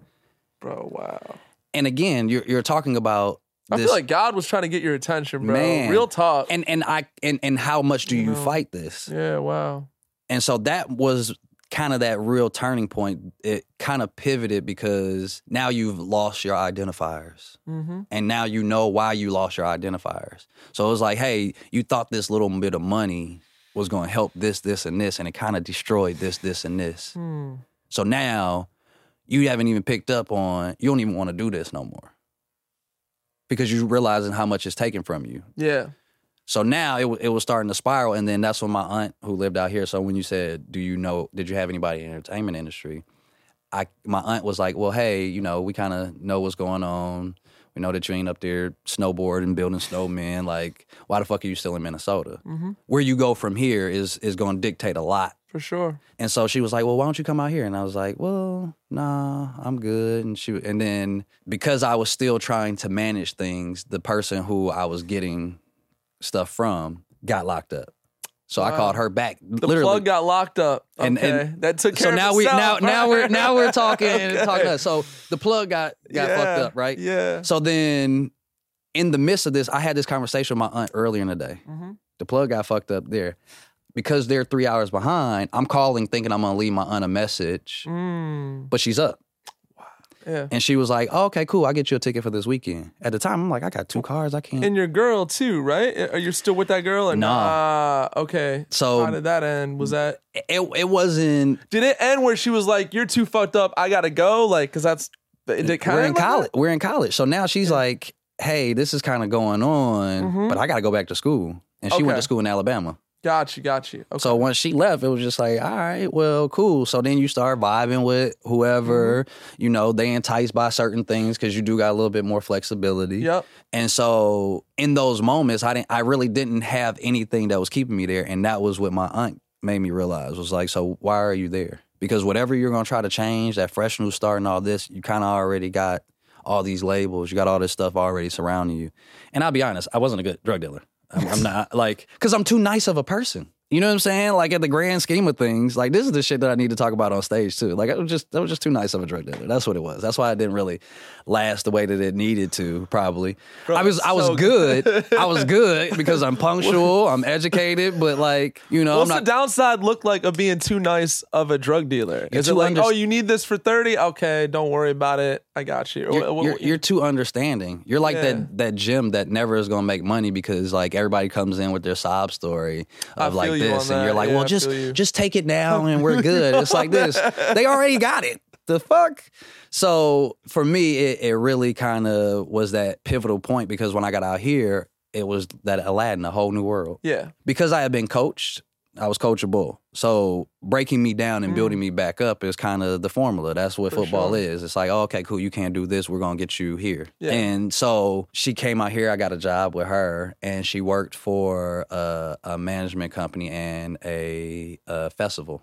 Bro, wow. And again, you're you're talking about I this, feel like God was trying to get your attention, bro. Man. Real talk. and and I and and how much do you No. fight this? yeah, wow. And so that was kind of that real turning point. It kind of pivoted because now you've lost your identifiers. Mm-hmm. And now you know why you lost your identifiers. So it was like, hey, you thought this little bit of money was going to help this, this, and this, and it kind of destroyed this, this, and this. Hmm. So now you haven't even picked up on, you don't even want to do this no more because you're realizing how much is taken from you. Yeah. So now it, it was starting to spiral. And then that's when my aunt, who lived out here, so when you said, Do you know, did you have anybody in the entertainment industry? I, my aunt was like, Well, hey, you know, we kind of know what's going on. We know that you ain't up there snowboarding, building snowmen. Like, why the fuck are you still in Minnesota? Mm-hmm. Where you go from here is is going to dictate a lot. For sure. And so she was like, "Well, why don't you come out here?" And I was like, "Well, nah, I'm good." And she and then because I was still trying to manage things, the person who I was getting stuff from got locked up. So I called her back. The literally. plug got locked up. Okay. And- and- that took care so of now we now now we're now we're talking Okay. talking. So the plug got got Yeah, fucked up, right? Yeah. So then, in the midst of this, I had this conversation with my aunt earlier in the day. Mm-hmm. The plug got fucked up there. Because they're three hours behind, I'm calling thinking I'm gonna leave my aunt a message, Mm. but she's up. Yeah. And she was like, oh, okay, cool. I'll get you a ticket for this weekend. At the time, I'm like, I got two cars. I can't. And your girl too, right? Are you still with that girl? Or No. Nah. Okay. So- how did that end? Was that it, it wasn't. did it end where she was like, "You're too fucked up. I gotta go"? Like, cause that's it. Did kind We're in college. We're in college. So now she's like, hey, this is kind of going on, Mhm. but I got to go back to school. And she went to school in Alabama. Got you. Got you. Okay. So once she left, it was just like, all right, well, cool. So then you start vibing with whoever, Mm-hmm. you know, they enticed by certain things because you do got a little bit more flexibility. Yep. And so in those moments, I didn't I really didn't have anything that was keeping me there. And that was what my aunt made me realize was like, so why are you there? Because whatever you're gonna try to change, that fresh new start and all this, you kind of already got all these labels, you got all this stuff already surrounding you. And I'll be honest, I wasn't a good drug dealer. I'm, I'm not like because I'm too nice of a person. You know what I'm saying? Like at the grand scheme of things, like this is the shit that I need to talk about on stage too. Like I was just that was just too nice of a drug dealer. That's what it was. That's why I didn't really last the way that it needed to. Probably. Bro, I was I was so good. I was good because I'm punctual. I'm educated, but like you know, What's I'm not. the downside look like of being too nice of a drug dealer? Is it like, under- oh, you need this for thirty? Okay, don't worry about it. I got you. You're, what- you're, you're too understanding. You're like Yeah. that that gym that never is gonna make money because like everybody comes in with their sob story of like you this, and you're like, Yeah, well, just you. just take it now and we're good. It's like this. They already got it. The fuck. So for me, it, it really kind of was that pivotal point because when I got out here, it was that Aladdin, a whole new world. yeah. Because I had been coached, I was coachable. So breaking me down and building me back up is kind of the formula. That's what Mm. For football sure. is. It's like, oh, okay, cool, you can't do this. We're gonna get you here. Yeah. And so she came out here. I got a job with her, and she worked for a, a management company and a, a festival.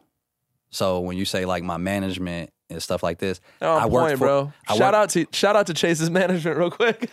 So when you say like my management and stuff like this, Oh, I worked point, for- bro. I shout worked- out to shout out to Chase's management real quick.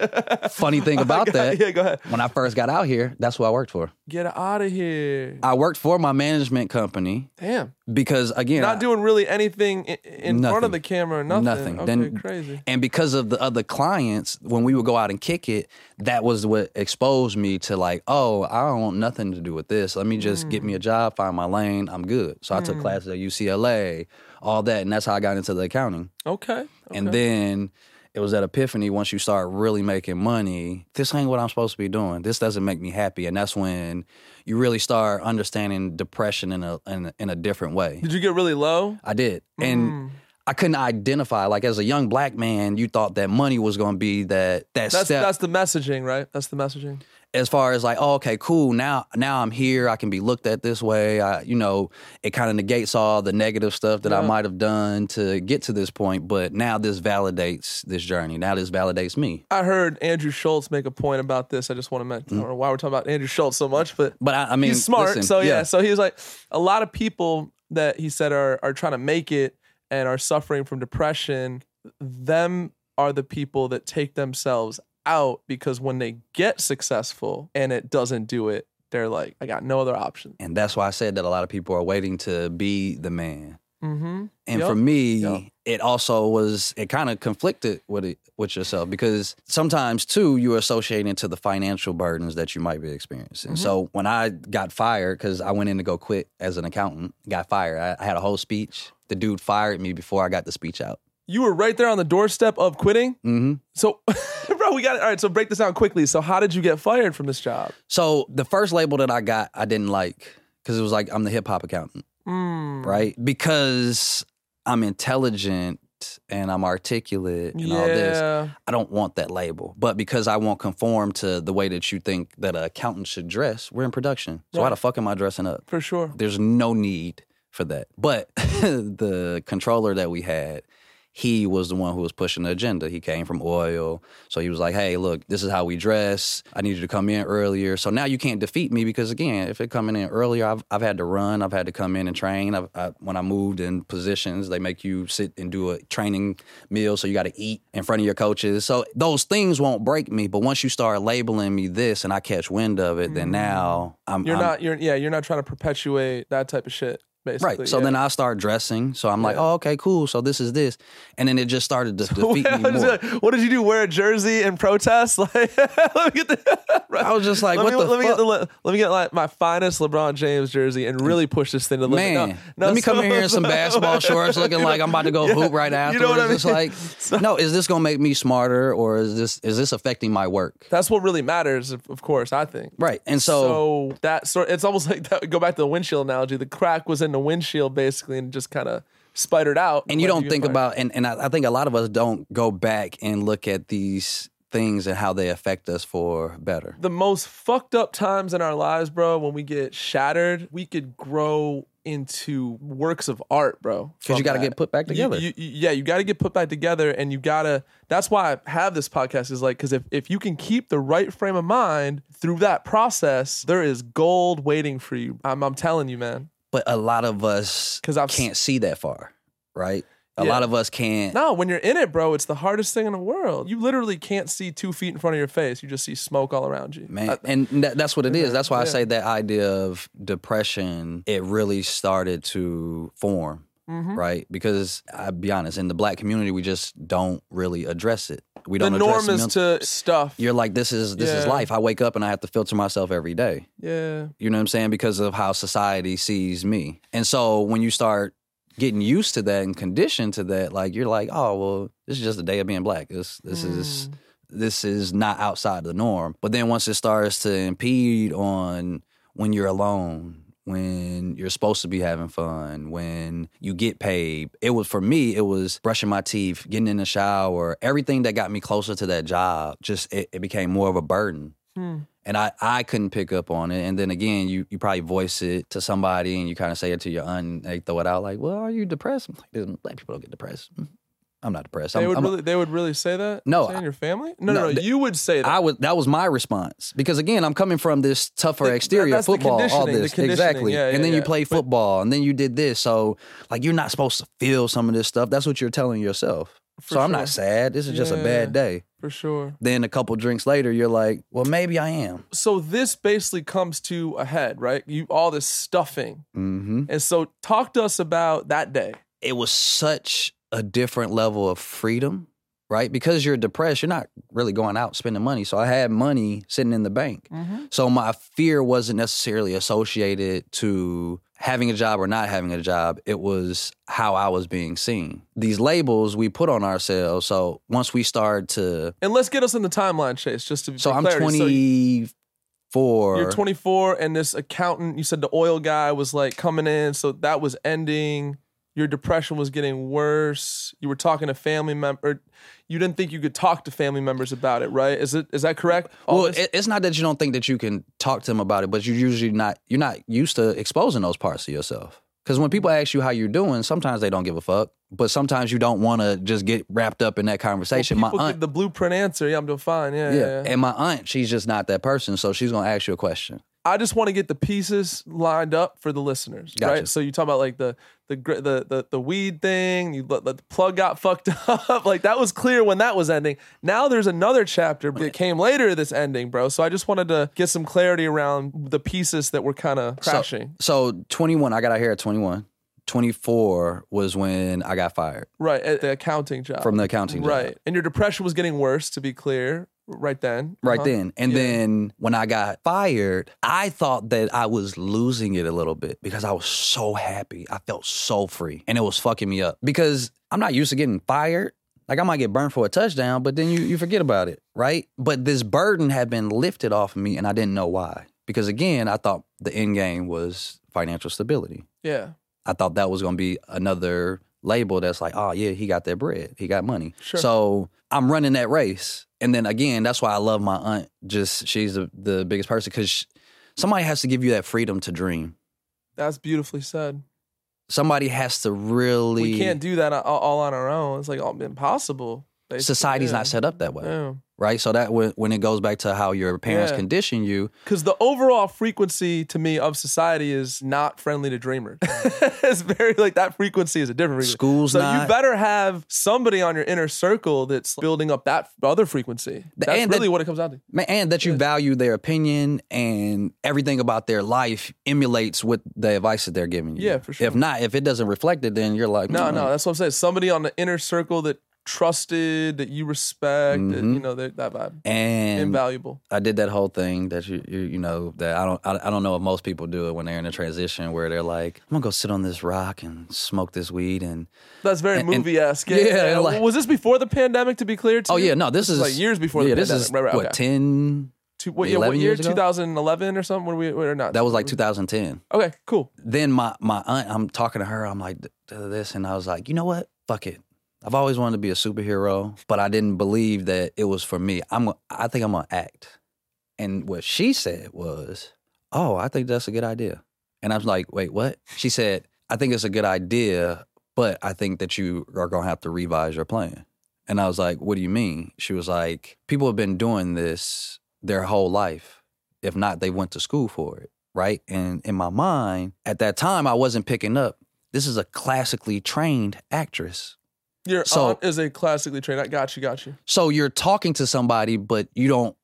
funny thing about that, yeah, go ahead. when I first got out here, that's who I worked for. Get out of here. I worked for my management company Damn. because again, Not I- doing really anything in, in front Nothing. of the camera or nothing. Nothing. Okay, Then- crazy. And because of the other clients, when we would go out and kick it, that was what exposed me to like, oh, I don't want nothing to do with this. Let me just get Mm. me a job, find my lane. I'm good. So I took classes at UCLA, all that, and that's how I got into the accounting. Okay. And then it was that epiphany once you start really making money. This ain't what I'm supposed to be doing. This doesn't make me happy, and that's when you really start understanding depression in a in a, in a different way. Did you get really low? I did. And Mm. I couldn't identify. Like as a young black man, you thought that money was going to be that that That's step. that's the messaging, right? That's the messaging. As far as like, oh, okay, cool. Now, now I'm here. I can be looked at this way. I, you know, it kind of negates all the negative stuff that I might have done to get to this point. But now this validates this journey. Now this validates me. I heard Andrew Schulz make a point about this. I just want to mention. I mm. don't know why we're talking about Andrew Schulz so much, but But I, I mean, he's smart. listen, so yeah. so he was like, a lot of people that he said are are trying to make it and are suffering from depression. Them are the people that take themselves out because when they get successful and it doesn't do it, they're like, I got no other option. And that's why I said that a lot of people are waiting to be the man. Mm-hmm. And Yep. for me, Yep. it also was it kind of conflicted with it with yourself because sometimes too you're associating to the financial burdens that you might be experiencing. Mm-hmm. So when I got fired because I went in to go quit as an accountant, got fired. I, I had a whole speech. The dude fired me before I got the speech out. You were right there on the doorstep of quitting. hmm So, bro, we got it. All right. So break this down quickly. So, how did you get fired from this job? So the first label that I got, I didn't like because it was like I'm the hip hop accountant, Mm. right? Because I'm intelligent and I'm articulate and all this. I don't want that label. But because I won't conform to the way that you think that an accountant should dress, we're in production. So why the fuck am I dressing up? For sure. There's no need for that. But the controller that we had, he was the one who was pushing the agenda. He came from oil. So he was like, hey, look, this is how we dress. I need you to come in earlier. So now you can't defeat me because, again, if it coming in earlier, I've, I've had to run. I've had to come in and train. I've, I, when I moved in positions, they make you sit and do a training meal. So you got to eat in front of your coaches. So those things won't break me. But once you start labeling me this and I catch wind of it, then now I'm, Mm. You're I'm not. You're yeah. You're not trying to perpetuate that type of shit. Basically. Right. So yeah. then I start dressing. So I'm like, oh, okay, cool. So this is this. And then it just started to defeat I me more. like, what did you do? Wear a jersey and protest? Like, let me get the. I was just like, let what me, the let me get the let me get like my finest LeBron James jersey and really push this thing to the limit. Man, No, no, let me come so- in here in some basketball shorts looking like I'm about to go Yeah, hoop right you know what I mean? It's like, no, is this gonna make me smarter or is this is this affecting my work? That's what really matters, of of course. I think. Right. And so, So that sort it's almost like that, go back to the windshield analogy. The crack was in the windshield basically and just kind of spidered out. and you don't think fired. about and, and I, I think a lot of us don't go back and look at these things and how they affect us for better. the most fucked up times in our lives, bro, when we get shattered, we could grow into works of art, bro. Because you got to get put back together. you- you- yeah, you got to get put back together, and you gotta. That's why I have this podcast. Is like because if if you can keep the right frame of mind through that process, there is gold waiting for you. I'm I'm telling you, man. But a lot of us 'Cause I've can't see that far, right? A Yeah. lot of us can't. No, when you're in it, bro, it's the hardest thing in the world. You literally can't see two feet in front of your face. You just see smoke all around you. Man, I- and that, that's what it is. That's why I say that idea of depression, it really started to form, Mhm. right? Because I'll be honest, in the black community, we just don't really address it. We don't norm address is to stuff. You're like, this is this is life. I wake up and I have to filter myself every day. yeah. You know what I'm saying? Because of how society sees me. And so when you start getting used to that and conditioned to that, like you're like, oh well, this is just a day of being black. This this is Mm. this is not outside the norm. But then once it starts to impede on when you're alone, when you're supposed to be having fun, when you get paid, it was for me, it was brushing my teeth, getting in the shower, everything that got me closer to that job, just it, it became more of a burden. Hmm. And I, I couldn't pick up on it. And then again, you, you probably voice it to somebody and you kind of say it to your aunt and they throw it out like, well, are you depressed? I'm like, black people don't get depressed. "Mm, I'm not depressed. They I'm, would I'm- really, they would really say that. No, say in I- your family. No, no, no, th- you would say that. I was that was my response because again I'm coming from this tougher The- exterior football all this exactly yeah, and yeah, then you yeah. play But- football and then you did this so like you're not supposed to feel some of this stuff that's what you're telling yourself so I'm not sad this is just a bad day for sure. then a couple drinks later you're like well maybe I am So this basically comes to a head, right? You all this stuffing, hmm and so talk to us about that day. it was such a different level of freedom right because you're depressed you're not really going out spending money so I had money sitting in the bank Mm-hmm. So my fear wasn't necessarily associated to having a job or not having a job. It was how I was being seen. These labels we put on ourselves. So once we start to, And let's get us in the timeline, Chase, just to so I'm clarity. So you- 24. you're 24, and this accountant, you said the oil guy was like coming in, so that was ending. Your depression was getting worse. You were talking to family member. You didn't think you could talk to family members about it, right? Is it is that correct? All well, this- it's not that you don't think that you can talk to them about it, but you're usually not. You're not used to exposing those parts of yourself. Because when people ask you how you're doing, sometimes they don't give a fuck. But sometimes you don't want to just get wrapped up in that conversation. People My give aunt, the blueprint answer. Yeah, I'm doing fine. Yeah, yeah. yeah, yeah. and my aunt, she's just not that person. So she's gonna ask you a question. I just want to get the pieces lined up for the listeners, Gotcha. right? So you talk about like the the the the, the weed thing. You let, let the plug got fucked up. like that was clear when that was ending. Now there's another chapter that came later. This ending, bro. So I just wanted to get some clarity around the pieces that were kind of crashing. So 21, I got out here at 21. 24 was when I got fired Right, at the accounting job. from the accounting job. Right. And your depression was getting worse, to be clear, right then. Right Uh-huh. then. And Yeah. then when I got fired, I thought that I was losing it a little bit because I was so happy. I felt so free and it was fucking me up because I'm not used to getting fired. Like I might get burned for a touchdown, but then you, you forget about it, right? But this burden had been lifted off of me and I didn't know why. Because again, I thought the end game was financial stability. Yeah. I thought that was going to be another label that's like, oh, yeah, he got that bread. He got money. Sure. So I'm running that race. And then again, that's why I love my aunt. Just she's the, the biggest person because somebody has to give you that freedom to dream. That's beautifully said. Somebody has to really. We can't do that all, all on our own. It's like impossible. basically. Society's Yeah. not set up that way, Yeah. Right? So that when, when it goes back to how your parents Yeah. condition you, Because the overall frequency to me of society is not friendly to dreamers. it's very like that frequency is a different frequency. School's so not- you better have somebody on your inner circle that's building up that other frequency. That's and really that- what it comes down to. Man, and that you value their opinion and everything about their life emulates what the advice that they're giving you. Yeah, for sure. If not, if it doesn't reflect it, then you're like, No, mm, no, that's what I'm saying. Somebody on the inner circle that trusted, that you respect, that, Mhm. you know, that, that vibe. And Invaluable. I did that whole thing that you, you you know that I don't I, I don't know if most people do it when they're in a transition where they're like I'm gonna go sit on this rock and smoke this weed and That's very movie esque. Yeah, and like- was this before the pandemic? To be clear, too? oh yeah no this, is like years before yeah the this is right, right, what okay. 10 Two, what, yeah, what year? years ago? 2011 or something? Were we or not? that was like 2010 Okay, cool. then my my aunt I'm talking to her I'm like "D- d- this and I was like you know what fuck it I've always wanted to be a superhero but I didn't believe that it was for me. I'm I think I'm gonna act. And what she said was oh I think that's a good idea. And I was like wait what? She said I think it's a good idea but I think that you are gonna have to revise your plan. And I was like what do you mean? She was like people have been doing this their whole life. If not they went to school for it. Right? And in my mind, at that time, I wasn't picking up. This is a classically trained actress. Your So- aunt is a classically trained. I got you, got you. So you're talking to somebody, but you don't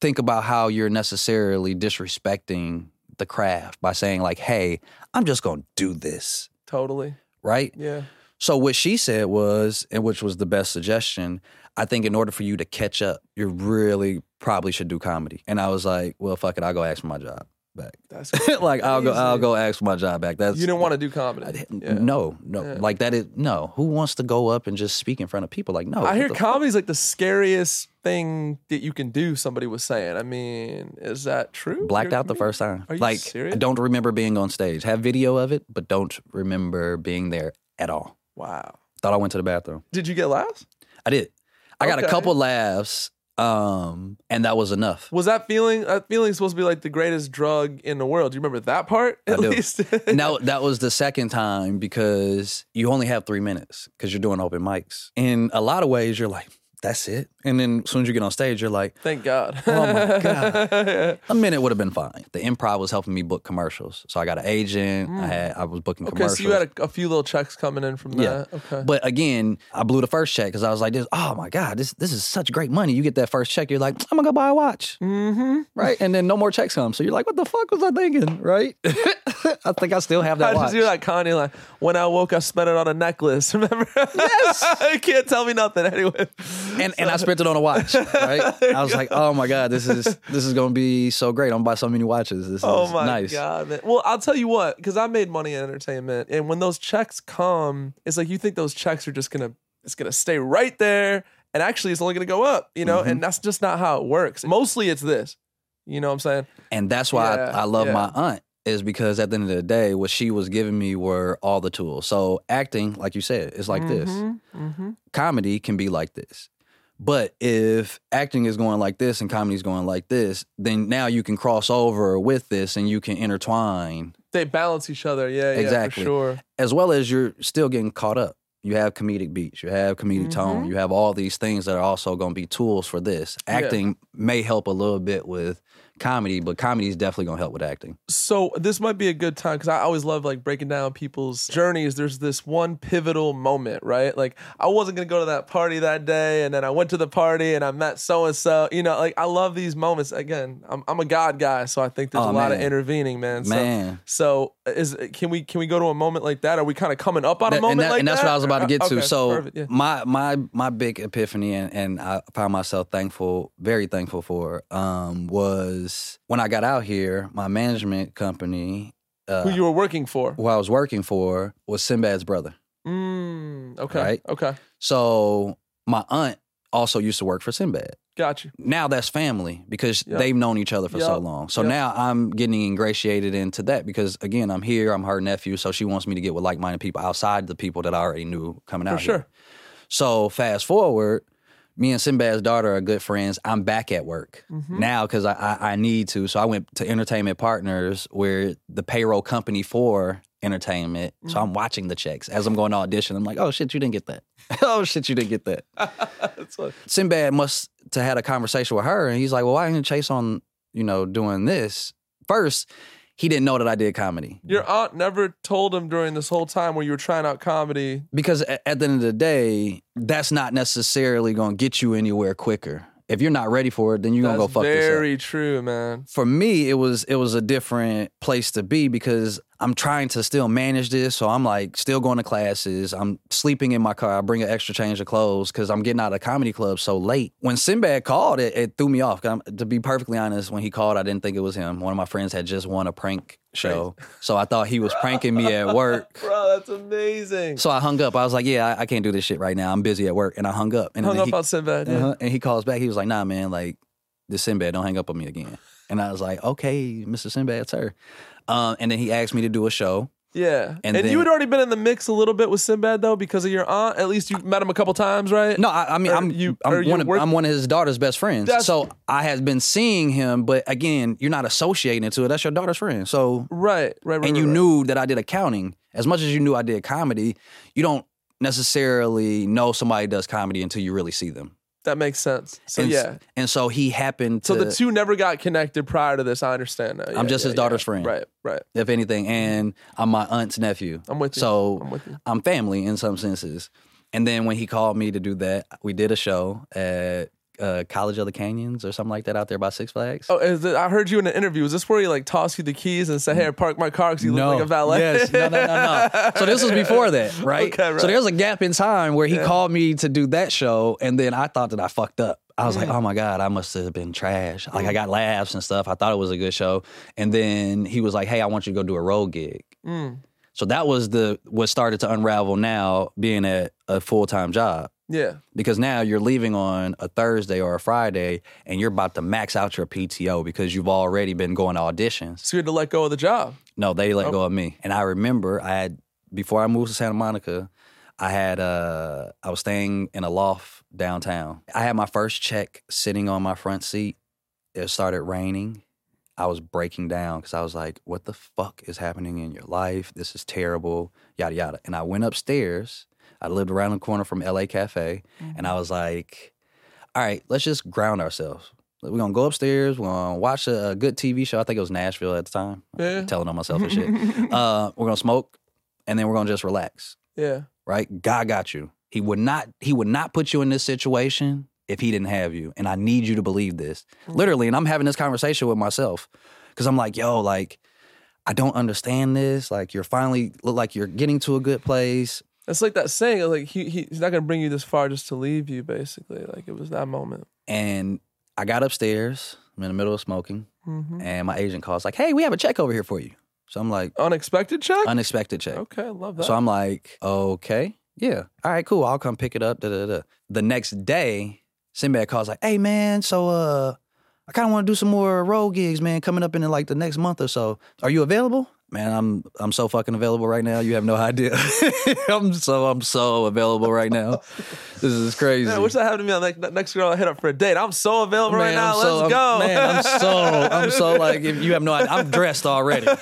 think about how you're necessarily disrespecting the craft by saying, like, hey, I'm just going to do this, Totally. right? Yeah. So what she said was, and which was the best suggestion, I think in order for you to catch up, you really probably should do comedy. And I was like, well, fuck it, I'll go ask for my job back. That's like I'll go, I'll go ask for my job back. That's you didn't want to do comedy. I Yeah. No, no. Yeah. Like that is no. Who wants to go up and just speak in front of people? Like no. I hear the fuck? comedy's like the scariest thing that you can do. Somebody was saying. I mean, is that true? blacked You're out the first time. Are you like serious? I don't remember being on stage. Have video of it, but don't remember being there at all. Wow. Thought I went to the bathroom. Did you get laughs? I did. I got a couple laughs, um, and that was enough. Was that feeling? That feeling supposed to be like the greatest drug in the world. Do you remember that part? At I do. least. That, that was the second time because you only have three minutes because you're doing open mics. In a lot of ways, you're like, that's it. And then as soon as you get on stage, you're like, Thank God. Oh my God. a minute would have been fine. The improv was helping me book commercials, so I got an agent. I had I was booking Mm. okay, commercials. so you had a, a few little checks coming in from Yeah. that. Okay. but again, I blew the first check because I was like, "This, oh my god, this this is such great money." You get that first check, you're like, "I'm gonna go buy a watch," mm-hmm. right? And then no more checks come, so you're like, "What the fuck was I thinking?" Right? I think I still have that. I that just watch. do like Kanye, like when I woke, I spent it on a necklace. Remember? Yes. you can't tell me nothing anyway. and and I spent it on a watch. Right? I was like, "Oh my god, this is this is gonna be so great. I'm gonna buy so many watches. This Oh is my nice." god, man. Well, I'll tell you what, because I made money in entertainment, and when those checks come, it's like you think those checks are just gonna it's gonna stay right there, and actually it's only gonna go up, you know, Mm-hmm. and that's just not how it works. Mostly it's this, you know what I'm saying? And that's why Yeah, I, I love yeah. my aunt is because at the end of the day, what she was giving me were all the tools. So acting, like you said, is like this. Mm-hmm. Comedy can be like this. But if acting is going like this and comedy is going like this, then now you can cross over with this and you can intertwine They balance each other, yeah, yeah, Exactly. for sure. as well as you're still getting caught up. You have comedic beats, you have comedic tone, Mhm. you have all these things that are also going to be tools for this. Acting may help a little bit with comedy, but comedy is definitely gonna help with acting. So this might be a good time because I always love like breaking down people's journeys. There's this one pivotal moment, right? Like I wasn't gonna go to that party that day, and then I went to the party and I met so and so. You know, like I love these moments. Again, I'm I'm a God guy, so I think there's Oh, a lot of intervening, man. So, Man. so is can we can we go to a moment like that? Are we kind of coming up on a moment and, that- like and that's that? what I was about to get to. Okay, So perfect, yeah. my my my big epiphany and, and I found myself thankful, very thankful for, um, was when I got out here, my management company uh, who you were working for? who I was working for was Sinbad's brother. Mm, okay, Right. okay, So my aunt also used to work for Sinbad. got you. Now that's family because Yep. they've known each other for so long. So Yep. now I'm getting ingratiated into that because again, I'm here, I'm her nephew, so she wants me to get with like-minded people outside the people that I already knew coming For out sure. here. So fast forward, me and Sinbad's daughter are good friends. I'm back at work Mm-hmm. now because I, I I need to. So I went to Entertainment Partners, where the payroll company for entertainment. Mm-hmm. So I'm watching the checks as I'm going to audition. I'm like, oh shit, you didn't get that. oh shit, you didn't get that. What- Sinbad must to had a conversation with her, and he's like, well, why didn't you Chase on you know doing this first? He didn't know that I did comedy Your aunt never told him during this whole time where you were trying out comedy. because at the end of the day, that's not necessarily going to get you anywhere quicker. If you're not ready for it, then you're gonna go fuck yourself. very true, man. For me, it was it was a different place to be because I'm trying to still manage this. So I'm like still going to classes. I'm sleeping in my car. I bring an extra change of clothes because I'm getting out of comedy club so late. When Sinbad called, it, it threw me off. To be perfectly honest, when he called, I didn't think it was him. One of my friends had just won a prank show, so I thought he was pranking me at work. Bro, that's amazing. So I hung up. I was like, "Yeah, I, I can't do this shit right now. I'm busy at work," and I hung up. And Hung up he, on Sinbad. uh-huh, and he calls back. He was like, "Nah, man, like this Sinbad, don't hang up on me again." And I was like, "Okay, Mr. Sinbad, sir." Um, and then he asked me to do a show. Yeah. And, And you had already been in the mix a little bit with Sinbad though, because of your aunt. At least you met him a couple times, right? No, I, I mean, Or I'm you- I'm you one of work- I'm one of his daughter's best friends. That's- so I had been seeing him, but again, you're not associating it to it. That's your daughter's friend. So Right, right, right. and you right, right. knew that I did accounting. As much as you knew I did comedy, you don't necessarily know somebody does comedy until you really see them. That makes sense. So and, yeah. and so he happened to So the two never got connected prior to this. I understand now. Yeah, I'm just yeah, his daughter's yeah. friend. Right, right. if anything, and I'm my aunt's nephew. I'm with you. So I'm with you. I'm family in some senses. And then when he called me to do that, we did a show at uh, College of the Canyons or something like that out there by Six Flags. Oh, is it, I heard you in an interview. Is this where he like tossed you the keys and said, "Hey, park my car because you look like a valet"? Yes. No, no, no, no. So this was before that, right? Okay, right. So there's a gap in time where he called me to do that show, and then I thought that I fucked up. I was like, Mm. oh my God, I must have been trash. Like I got laughs and stuff. I thought it was a good show. And then he was like, hey, I want you to go do a road gig. Mm. So that was the what started to unravel now being at a full time job. Yeah. Because now you're leaving on a Thursday or a Friday and you're about to max out your PTO because you've already been going to auditions. So you had to let go of the job. No, they Oh. let go of me. And I remember I had before I moved to Santa Monica, I had uh I was staying in a loft downtown. I had my first check sitting on my front seat. It started raining. I was breaking down because I was like, what the fuck is happening in your life? This is terrible, yada yada. And I went upstairs. I lived around the corner from LA Cafe, and I was like, all right, let's just ground ourselves. We're gonna go upstairs. We're gonna watch a, a good TV show. I think it was Nashville at the time. Yeah. Telling on myself and shit. uh, we're gonna smoke, and then we're gonna just relax. Yeah. Right? God got you. He would not. He would not put you in this situation if he didn't have you. And I need you to believe this, literally. And I'm having this conversation with myself because I'm like, yo, like, I don't understand this. Like, you're finally look like you're getting to a good place. It's like that saying, like he, he he's not gonna bring you this far just to leave you. Basically, like it was that moment. And I got upstairs. I'm in the middle of smoking, Mm-hmm. and my agent calls like, "Hey, we have a check over here for you." So I'm like, Unexpected check. unexpected check. okay, I love that. So I'm like, okay, yeah, all right, cool. I'll come pick it up. Da, da, da. The next day, Sinbad calls like, hey man, so uh, I kind of want to do some more road gigs, man, coming up in like the next month or so. Are you available? Man, I'm I'm so fucking available right now. You have no idea. I'm so I'm so available right now. This is crazy. yeah, I wish that happened to me on like, next girl I hit up for a date. I'm so available right Man, now. I'm Let's so, I'm- go. man, I'm so I'm so like if you have no idea, I'm dressed already.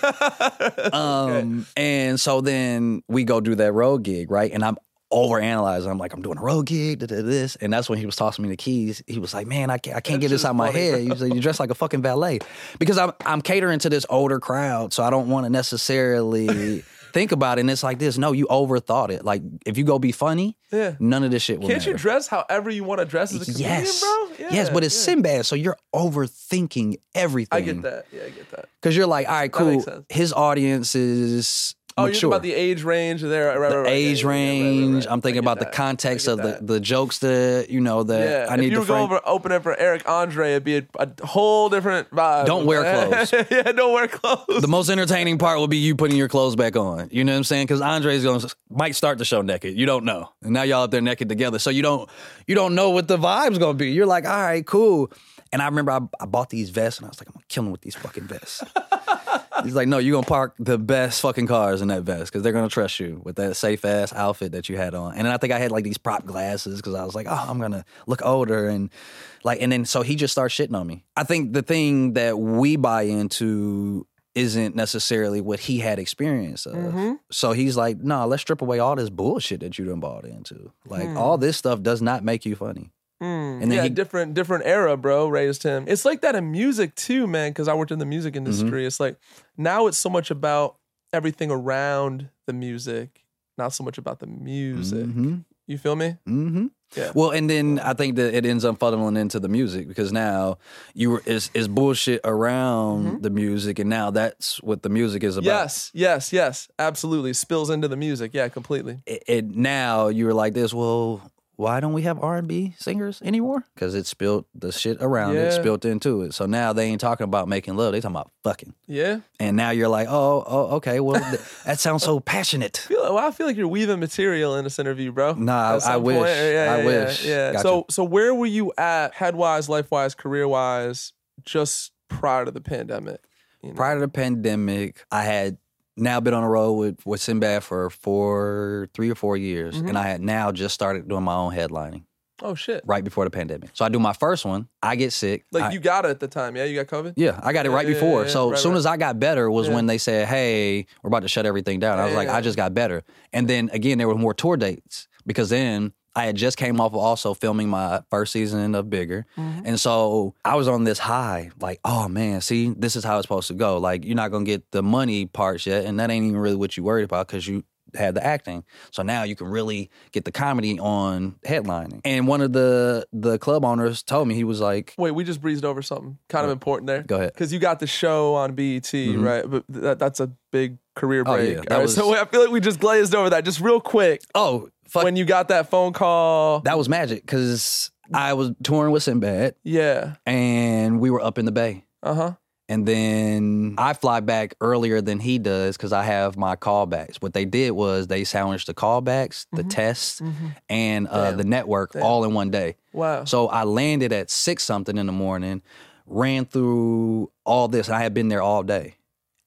Um and so then we go do that road gig, right? And I'm overanalyzing. I'm like, I'm doing a road gig, da, da, this, and that's when he was tossing me the keys. He was like, "Man, I can't, I can't get this out of my head." He was like, "You dress like a fucking valet," because I'm I'm catering to this older crowd, so I don't want to necessarily think about it. And it's like this: no, you overthought it. Like if you go be funny, Yeah. none of this shit will Can't you dress however you want to dress as a comedian, yes, bro? yes, but it's yeah. Sinbad, so you're overthinking everything. I get that. Yeah, I get that. because you're like, all right, cool. His audience is Oh, you're talking about the age range there, right, the right, age right, range. I'm thinking about the context of get the, the jokes that you know that Yeah, I need if you to frame. over opening for Eric Andre, it'd be a, a whole different vibe. Don't wear clothes. yeah, don't wear clothes. The most entertaining part will be you putting your clothes back on. You know what I'm saying? Because Andre's going might start the show naked. You don't know, and now y'all up there naked together, so you don't you don't know what the vibe's going to be. You're like, all right, cool. And I remember I, I bought these vests, and I was like, I'm gonna kill him with these fucking vests. He's like, no, you're gonna park the best fucking cars in that vest because they're gonna trust you with that safe ass outfit that you had on. And then I think I had like these prop glasses because I was like, oh, I'm gonna look older and like, and then so he just starts shitting on me. I think the thing that we buy into isn't necessarily what he had experience of. Mm-hmm. So he's like, no, let's strip away all this bullshit that you done bought into. Like all this stuff does not make you funny. Mm, And then yeah, he- different different era, bro. Raised him. It's like that in music too, man. Because I worked in the music industry. Mm-hmm. It's like now it's so much about everything around the music, not so much about the music. hmm You feel me? hmm Yeah. Well, and then I think that it ends up funneling into the music because now you were is is bullshit around the music, and now that's what the music is about. Yes, yes, yes. Absolutely. Spills into the music. Yeah, completely. It, it now you were like this. Well, why don't we have R and B singers anymore? Because it spilled the shit around it, Yeah. spilled into it. So now they ain't talking about making love; they talking about fucking. Yeah. And now you're like, oh, oh, okay. Well, th- that sounds so passionate. feel, well, I feel like you're weaving material in this interview, bro. Nah, At some I wish. point. Yeah, I yeah, wish. Yeah. Gotcha. So, so where were you at, head wise, life wise, career wise, just prior to the pandemic? You know? Prior to the pandemic, I had now been on the road with, with Sinbad for four, three or four years, Mm-hmm. and I had now just started doing my own headlining oh shit! right before the pandemic. So I do my first one, I get sick. Like I- you got it at the time, yeah? You got COVID. yeah, I got it Yeah, right yeah, before. yeah, so right, soon right. as I got better was when they said, "Hey, we're about to shut everything down." I was like. "I just got better." And then again, there were more tour dates because then I had just came off of also filming my first season of Bigger, Mm-hmm. and so I was on this high, like, "Oh man, see, this is how it's supposed to go." Like, you're not gonna get the money parts yet, and that ain't even really what you worried about because you had the acting. So now you can really get the comedy on headlining. And one of the the club owners told me he was like, Wait, we just breezed over something kind of important there. "Go ahead." Because you got the show on BET, right? But that, that's a big career Mm-hmm. Oh, break. yeah, that All right, was- so I feel like we just glazed over that. Just real quick, Oh, fuck. when you got that phone call, That was magic because I was touring with Sinbad yeah, and we were up in the Bay. uh huh, And then I fly back earlier than he does because I have my callbacks. What they did was they sandwiched the callbacks, the tests, and uh, Damn. the network all in one day. wow, So I landed at six something in the morning, ran through all this, and I had been there all day.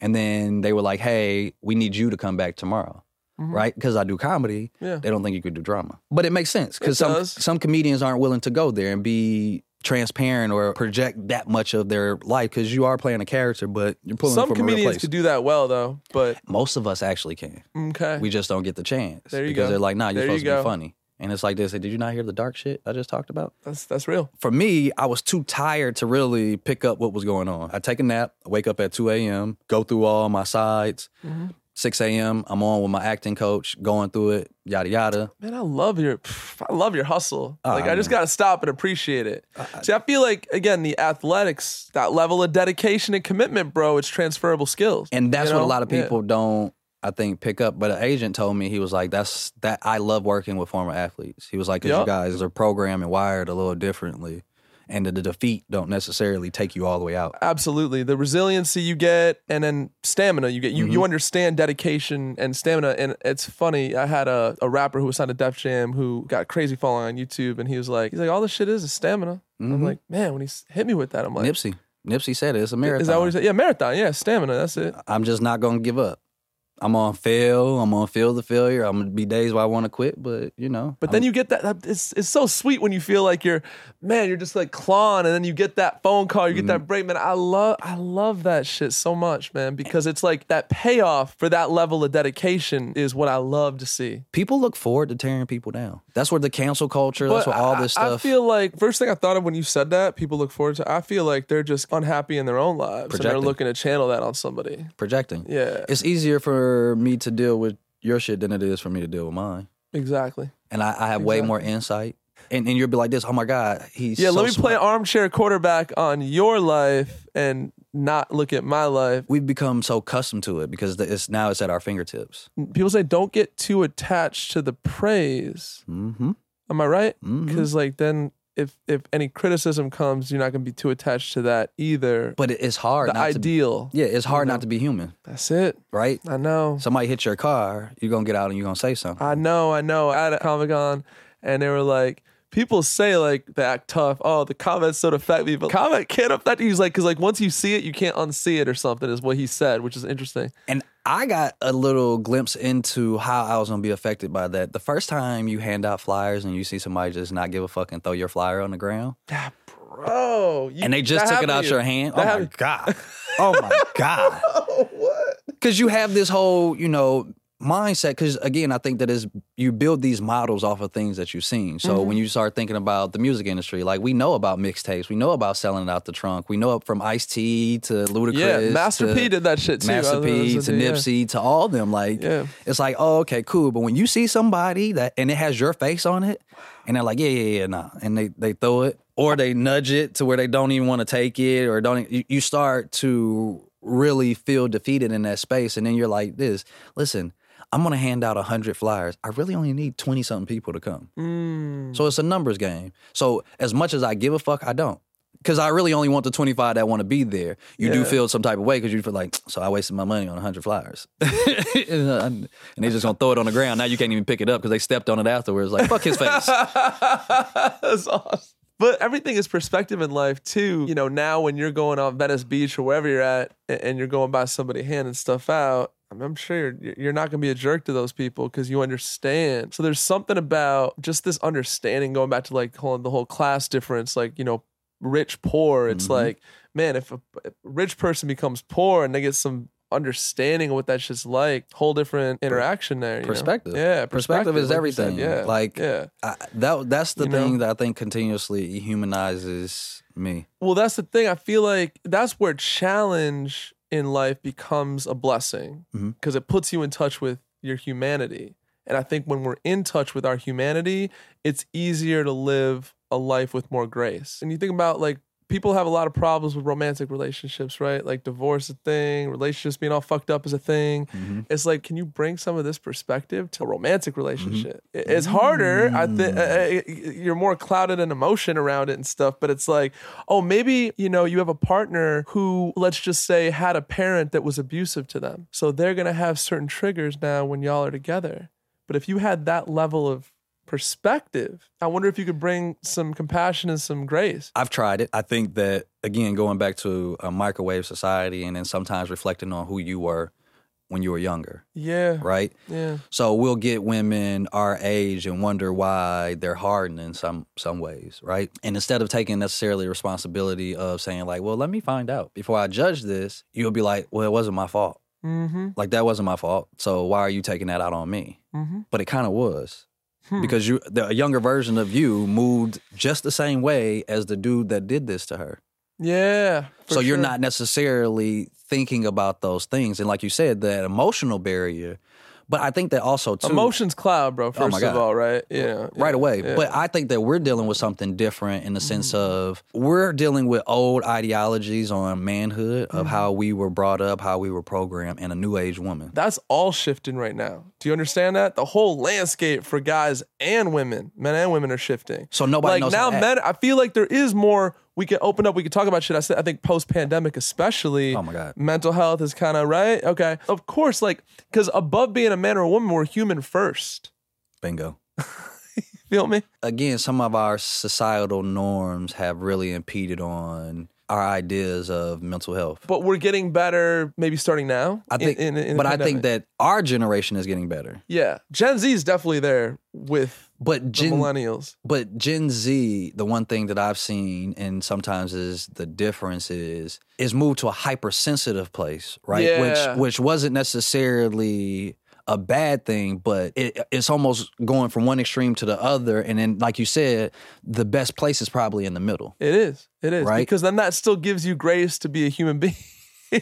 And then they were like, "Hey, we need you to come back tomorrow." Right? Because I do comedy, Yeah. they don't think you could do drama. But it makes sense because some does. some comedians aren't willing to go there and be transparent or project that much of their life because you are playing a character, but you're pulling some from a real comedians place. could do that well though. But Most of us actually can. okay, We just don't get the chance There you because go. they're like, "Nah, you're There you supposed to be funny." And it's like this. Did you not hear the dark shit I just talked about? that's that's real. for me, I was too tired to really pick up what was going on. I take a nap, wake up at 2 a.m., go through all my sides. Mm-hmm. 6 a.m., I'm on with my acting coach, going through it, yada, yada. Man, I love your I love your hustle. Ah, like I just man. gotta stop and appreciate it. See, I feel like again, the athletics, that level of dedication and commitment, bro, it's transferable skills. And that's You what a lot of Yeah. people don't, I think, pick up. But an agent told me, he was like, that's that I love working with former athletes. He was like, because Yup. you guys are programmed and wired a little differently. And the, defeat don't necessarily take you all the way out. Absolutely. The resiliency you get and then stamina you get. You Mm-hmm. you understand dedication and stamina. And it's funny, I had a, a rapper who was signed to Def Jam who got crazy following on YouTube and he was like, he's like, all this shit is is stamina. I'm Mhm. like, man, when he hit me with that, I'm like, Nipsey. Nipsey said it. It's a marathon. is that what he said? Yeah, marathon. Yeah, stamina. That's it. I'm just not going to give up. I'm on fail. I'm on feel the failure. I'm gonna be days where I want to quit, but you know. But then you get that, it's it's so sweet when you feel like you're man, you're just like clawing and then you get that phone call, you get Mm-hmm. that break, man. I love I love that shit so much, man, because it's like that payoff for that level of dedication is what I love to see. people look forward to tearing people down. That's where the cancel culture. that's But where all I- this stuff. I, feel like first thing I thought of when you said that, people look forward to. I feel like they're just unhappy in their own lives and they're looking to channel that on somebody. projecting. Yeah, It's easier for me to deal with your shit than it is for me to deal with mine. exactly. And I, I have way more insight. And, and you'll be like this, oh my God, he's Yeah, so let me play smart." armchair quarterback on your life and not look at my life. We've become so accustomed to it because it's now it's at our fingertips. People say don't get too attached to the praise. Mm-hmm. Am I right? Because like then if if any criticism comes, you're not gonna be too attached to that either. But it's hard the not to be, ideal. yeah, it's hard know. not to be human, That's it. right? I know. Somebody hit your car, you're gonna get out and you're gonna say something. I know, I know. At a Comic Con, and they were like, people say like they act tough. Oh, the comments don't affect me, but comment can't affect you. He's like, because like once you see it, you can't unsee it or something. Is what he said, which is interesting. And I got a little glimpse into how I was gonna be affected by that. The first time you hand out flyers and you see somebody just not give a fuck and throw your flyer on the ground, bro. you- and they just took it happened out you. your hand. That Oh my god! Oh my god! what? Because you have this whole, you know, mindset. Because again, I think that is you build these models off of things that you've seen. So Mm-hmm. when you start thinking about the music industry, like we know about mixtapes, we know about selling it out the trunk, we know from Ice T to Ludacris, Yeah, Master to P did that shit too. Master P to yeah. Nipsey to all them. Like, Yeah. it's like, oh, okay, cool. But when you see somebody that and it has your face on it, and they're like, yeah, yeah, yeah, nah, and they they throw it or they nudge it to where they don't even want to take it or don't. You, you start to really feel defeated in that space, and then you're like, this. Listen, I'm gonna hand out hundred flyers. I really only need twenty something people to come. Mm. So it's a numbers game. So as much as I give a fuck, I don't. Because I really only want the 25 that want to be there. You do feel some type of way because you feel like, so I wasted my money on 100 flyers. and, uh, and they just going to throw it on the ground. Now you can't even pick it up because they stepped on it afterwards. Like, fuck his face. That's awesome. But everything is perspective in life too. You know, now when you're going on Venice Beach or wherever you're at, and you're going by somebody handing stuff out, I'm- I'm sure you're, you're not going to be a jerk to those people because you understand. So there's something about just this understanding, going back to like the whole class difference, like you know, rich poor. It's Mhm. like, man, if a, a rich person becomes poor and they get some understanding of what that shit's like, whole different interaction there. you know? Perspective. Yeah, Perspective is like everything. Yeah, Like- yeah. I, that, that's the You know? thing that I think continuously humanizes me. Well, that's the thing. I feel like that's where challenge in life becomes a blessing mm-hmm. because it puts you in touch with your humanity. And I think when we're in touch with our humanity, it's easier to live a life with more grace. And you think about like people have a lot of problems with romantic relationships, right? Like divorce is a thing, relationships being all fucked up is a thing. Mhm. It's like, can you bring some of this perspective to a romantic relationship? It- It's harder. I think uh, you're more clouded in emotion around it and stuff. But it's like, oh, maybe you know you have a partner who, let's just say, had a parent that was abusive to them, so they're gonna have certain triggers now when y'all are together. But if you had that level of perspective, I wonder if you could bring some compassion and some grace. I've tried it. I think that again, going back to a microwave society, and then sometimes reflecting on who you were when you were younger, Yeah, right? yeah, So we'll get women our age and wonder why they're hardened in some some ways, right? And instead of taking necessarily responsibility of saying like, well, let me find out before I judge this, you'll be like, well, it wasn't my fault. mm-hmm, Like that wasn't my fault. So why are you taking that out on me? mm-hmm. But it kind of was. Hmm. Because you, the a younger version of you, moved just the same way as the dude that did this to her. yeah. so you're not necessarily thinking about those things, and like you said, that emotional barrier. But I think that also too, Emotions cloud, bro. First Oh my of all, right? Yeah, right yeah, away. yeah. But I think that we're dealing with something different in the sense Mm-hmm. of we're dealing with old ideologies on manhood Mm-hmm. of how we were brought up, how we were programmed, and a new age woman. That's all shifting right now. Do you understand that? The whole landscape for guys and women, men and women are shifting. So nobody like knows now, act. men. I feel like there is more. We can open up. We can talk about shit. I said. I think post pandemic, especially. Oh my God. Mental health is kind of right. Okay. Of course, like because above being a man or a woman, we're human first. Bingo. Feel me? Again, some of our societal norms have really impeded on our ideas of mental health. But we're getting better, maybe starting now. I think, in, in, in but I think that our generation is getting better. yeah, Gen Z is definitely there with But Gen, millennials. but Gen Z, the one thing that I've seen, and sometimes is the difference is, is moved to a hypersensitive place, right? Yeah. Which which wasn't necessarily a bad thing, but it, it's almost going from one extreme to the other. And then, like you said, the best place is probably in the middle. It is. It is Right? because then that still gives you grace to be a human being,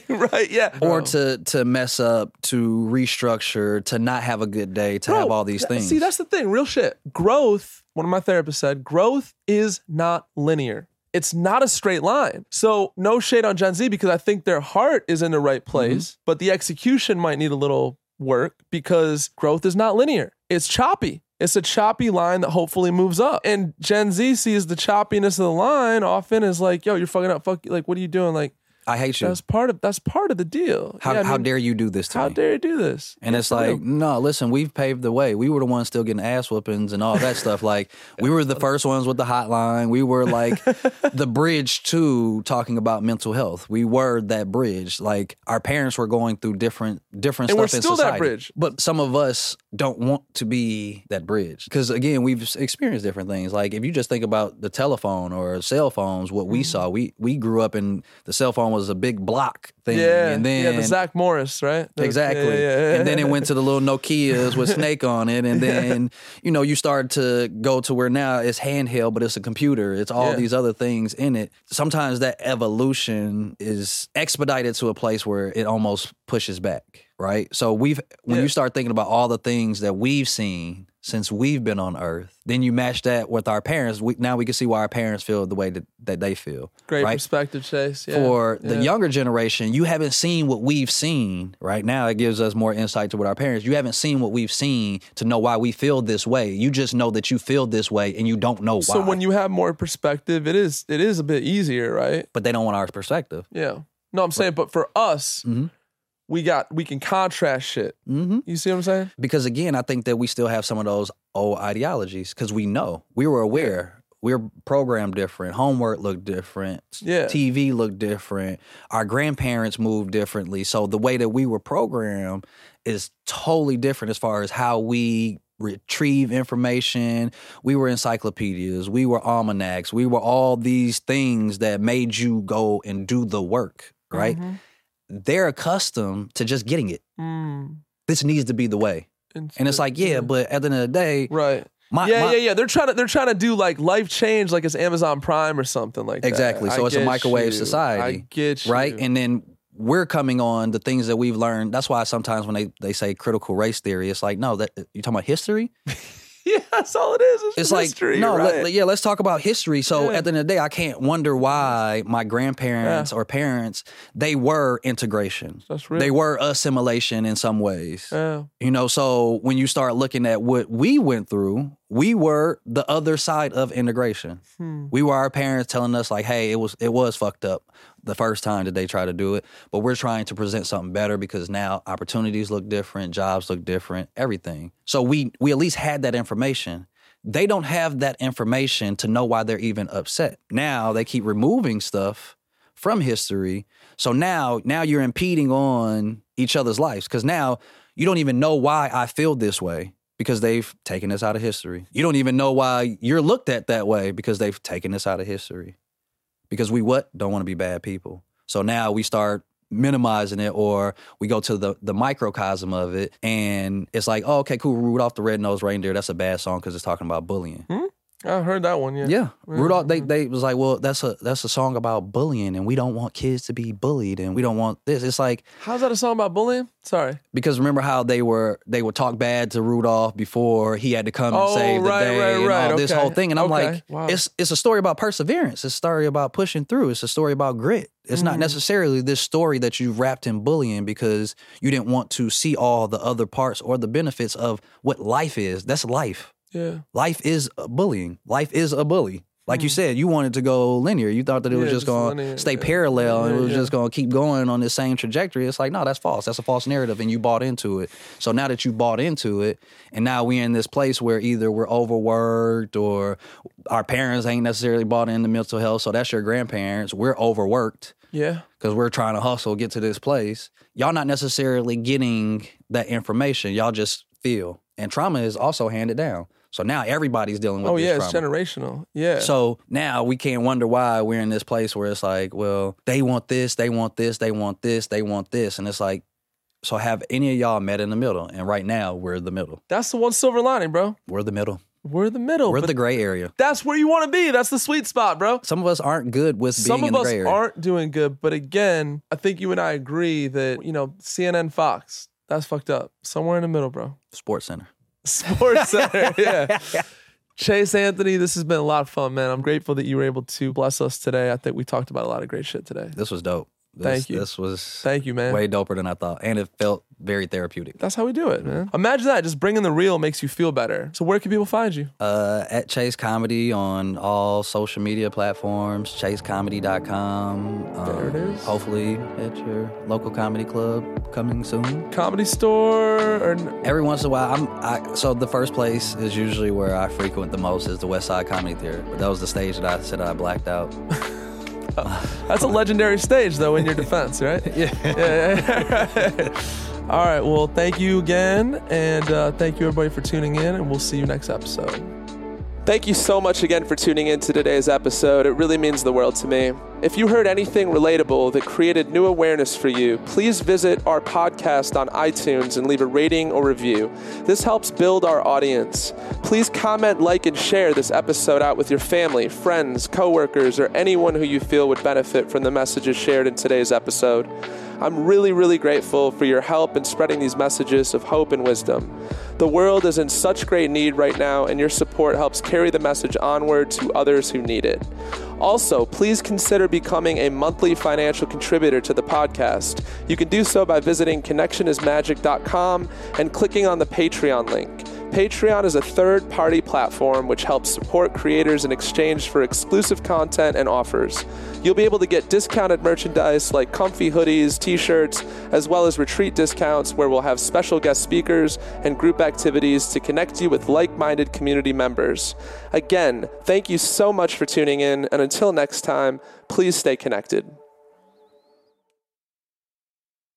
right? Yeah. Or Bro. to to mess up, to restructure, to not have a good day, to have all these things. See, that's the thing. Real shit. Growth. One of my therapists said, growth is not linear. It's not a straight line. So no shade on Gen Z because I think their heart is in the right mm-hmm. place, but the execution might need a little work because growth is not linear. It's choppy. It's a choppy line that hopefully moves up. And Gen Z sees the choppiness of the line often is like, yo, you're fucking up. Fuck. Like, what are you doing? Like, I hate you. that's part of that's part of the deal. How, Yeah, how mean, dare you do this to how me? How dare you do this? And Yeah, it's like, no, listen, we've paved the way. We were the ones still getting ass whoopings and all that stuff. Like, we were the first ones with the hotline. We were like the bridge to talking about mental health. We were that bridge. Like, our parents were going through different different And stuff we're in still that society. bridge. But some of us don't want to be that bridge because, again, we've experienced different things. Like, if you just think about the telephone or cell phones, what Mm-hmm. we saw, we we grew up in the cell phone was a big block thing, Yeah, and then yeah, the Zach Morris, right? The- Exactly. yeah, yeah, yeah. And then it went to the little Nokias with Snake on it. And then, you know, you start to go to where now it's handheld, but it's a computer. It's all these other things in it. Sometimes that evolution is expedited to a place where it almost pushes back, right? So we've, when you start thinking about all the things that we've seen since we've been on earth, then you match that with our parents. We, now we can see why our parents feel the way that, that they feel. Great right? perspective, Chase. Yeah, for the yeah. younger generation, you haven't seen what we've seen. Right now, it gives us more insight to what our parents. You haven't seen what we've seen to know why we feel this way. You just know that you feel this way, and you don't know why. So when you have more perspective, it is it is a bit easier, right? but they don't want our perspective. Yeah. No, I'm saying, but for us, Mhm. We got we can contrast shit. hmm You see what I'm saying? Because again, I think that we still have some of those old ideologies because we know we were aware. We are programmed different. Homework looked different. Yeah. TV looked different. Our grandparents moved differently. So the way that we were programmed is totally different as far as how we retrieve information. We were encyclopedias. We were almanacs. We were all these things that made you go and do the work, right? Mhm. They're accustomed to just getting it. Mm. This needs to be the way. And it's like, yeah, but at the end of the day, right. my, yeah, my- yeah, yeah. They're trying to they're trying to do like life change, like it's Amazon Prime or something like that. Exactly. So I it's a microwave you. society, I get you. right? And then we're coming on the things that we've learned. That's why sometimes when they, they say critical race theory, it's like, no, that you talking about history? yeah, that's all it is. It's, It's like, history, no, right? let- yeah, let's talk about history. So Yeah. at the end of the day, I can't wonder why my grandparents or parents, they were integration. That's real. They were assimilation in some ways. yeah. You know, so when you start looking at what we went through, we were the other side of integration. Hmm. We were our parents telling us like, "Hey, it was it was fucked up the first time that they tried to do it, but we're trying to present something better because now opportunities look different, jobs look different, everything." So we we at least had that information. They don't have that information to know why they're even upset. Now they keep removing stuff from history. So now now you're impeding on each other's lives cuz now you don't even know why I feel this way because they've taken this out of history. You don't even know why you're looked at that way because they've taken this out of history. Because we what? Don't want to be bad people. So now we start minimizing it or we go to the the microcosm of it and it's like, oh, okay, cool. Rudolph the Red-Nosed Reindeer, that's a bad song because it's talking about bullying. Hmm? I heard that one. Yeah. Yeah. Rudolph they they was like, well, that's a that's a song about bullying and we don't want kids to be bullied and we don't want this. It's like How's that a song about bullying? Sorry. because remember how they were they would talk bad to Rudolph before he had to come and Oh, save the right, day right, and right. all this Okay. whole thing. And I'm Okay. like, Wow. it's it's a story about perseverance. It's a story about pushing through. It's a story about grit. It's Mm-hmm. not necessarily this story that you wrapped in bullying because you didn't want to see all the other parts or the benefits of what life is. That's life. Yeah. Life is bullying. Life is a bully. Like you said, you wanted to go linear. You thought that it was Hmm. Just just going to stay yeah. parallel and it was yeah. just going to keep going on the same trajectory. It's like, no, that's false. That's a false narrative, and you bought into it. So now that you bought into it, and now we're in this place where either we're overworked or our parents ain't necessarily bought into mental health. So that's your grandparents. We're overworked Yeah. because we're trying to hustle, get to this place. Y'all not necessarily getting that information. Y'all just feel. And trauma is also handed down. So now everybody's dealing with Oh yeah, it's generational. Yeah. So now we can't wonder why we're in this place where it's like, well, they want this, they want this, they want this, they want this. And it's like, so have any of y'all met in the middle? And right now we're the middle. that's the one silver lining, bro. We're the middle. We're the middle. We're the gray area. that's where you want to be. That's the sweet spot, bro. Some of us aren't good with being Some in of the us gray area. aren't doing good, but again, I think you and I agree that you know CNN, Fox, that's fucked up. Somewhere in the middle, bro. Sports Center. Sports Center, yeah. Chase Anthony, this has been a lot of fun, man. I'm grateful that you were able to bless us today. I think we talked about a lot of great shit today. This was dope. This, Thank you. This was Thank you, man. way doper than I thought. And it felt very therapeutic. That's how we do it, man. Imagine that. Just bringing the real makes you feel better. So where can people find you? Uh, at Chase Comedy on all social media platforms, chasecomedy.com. Um, There it is. Hopefully at your local comedy club coming soon. Comedy store or Every once in a while, I'm I, so the first place is usually where I frequent the most is the West Side Comedy Theater. But that was the stage that I said I blacked out. That's a legendary stage, though, in your defense, right? yeah. yeah. All right. Well, thank you again. And uh, thank you, everybody, for tuning in. And we'll see you next episode. Thank you so much again for tuning in to today's episode. It really means the world to me. If you heard anything relatable that created new awareness for you, please visit our podcast on iTunes and leave a rating or review. This helps build our audience. Please comment, like, and share this episode out with your family, friends, coworkers, or anyone who you feel would benefit from the messages shared in today's episode. I'm really, really grateful for your help in spreading these messages of hope and wisdom. The world is in such great need right now, and your support helps carry the message onward to others who need it. Also, please consider becoming a monthly financial contributor to the podcast. You can do so by visiting connectionismagic.com and clicking on the Patreon link. Patreon is a third party platform which helps support creators in exchange for exclusive content and offers. You'll be able to get discounted merchandise like comfy hoodies, t shirts, as well as retreat discounts where we'll have special guest speakers and group activities to connect you with like minded community members. Again, thank you so much for tuning in, and until next time, please stay connected.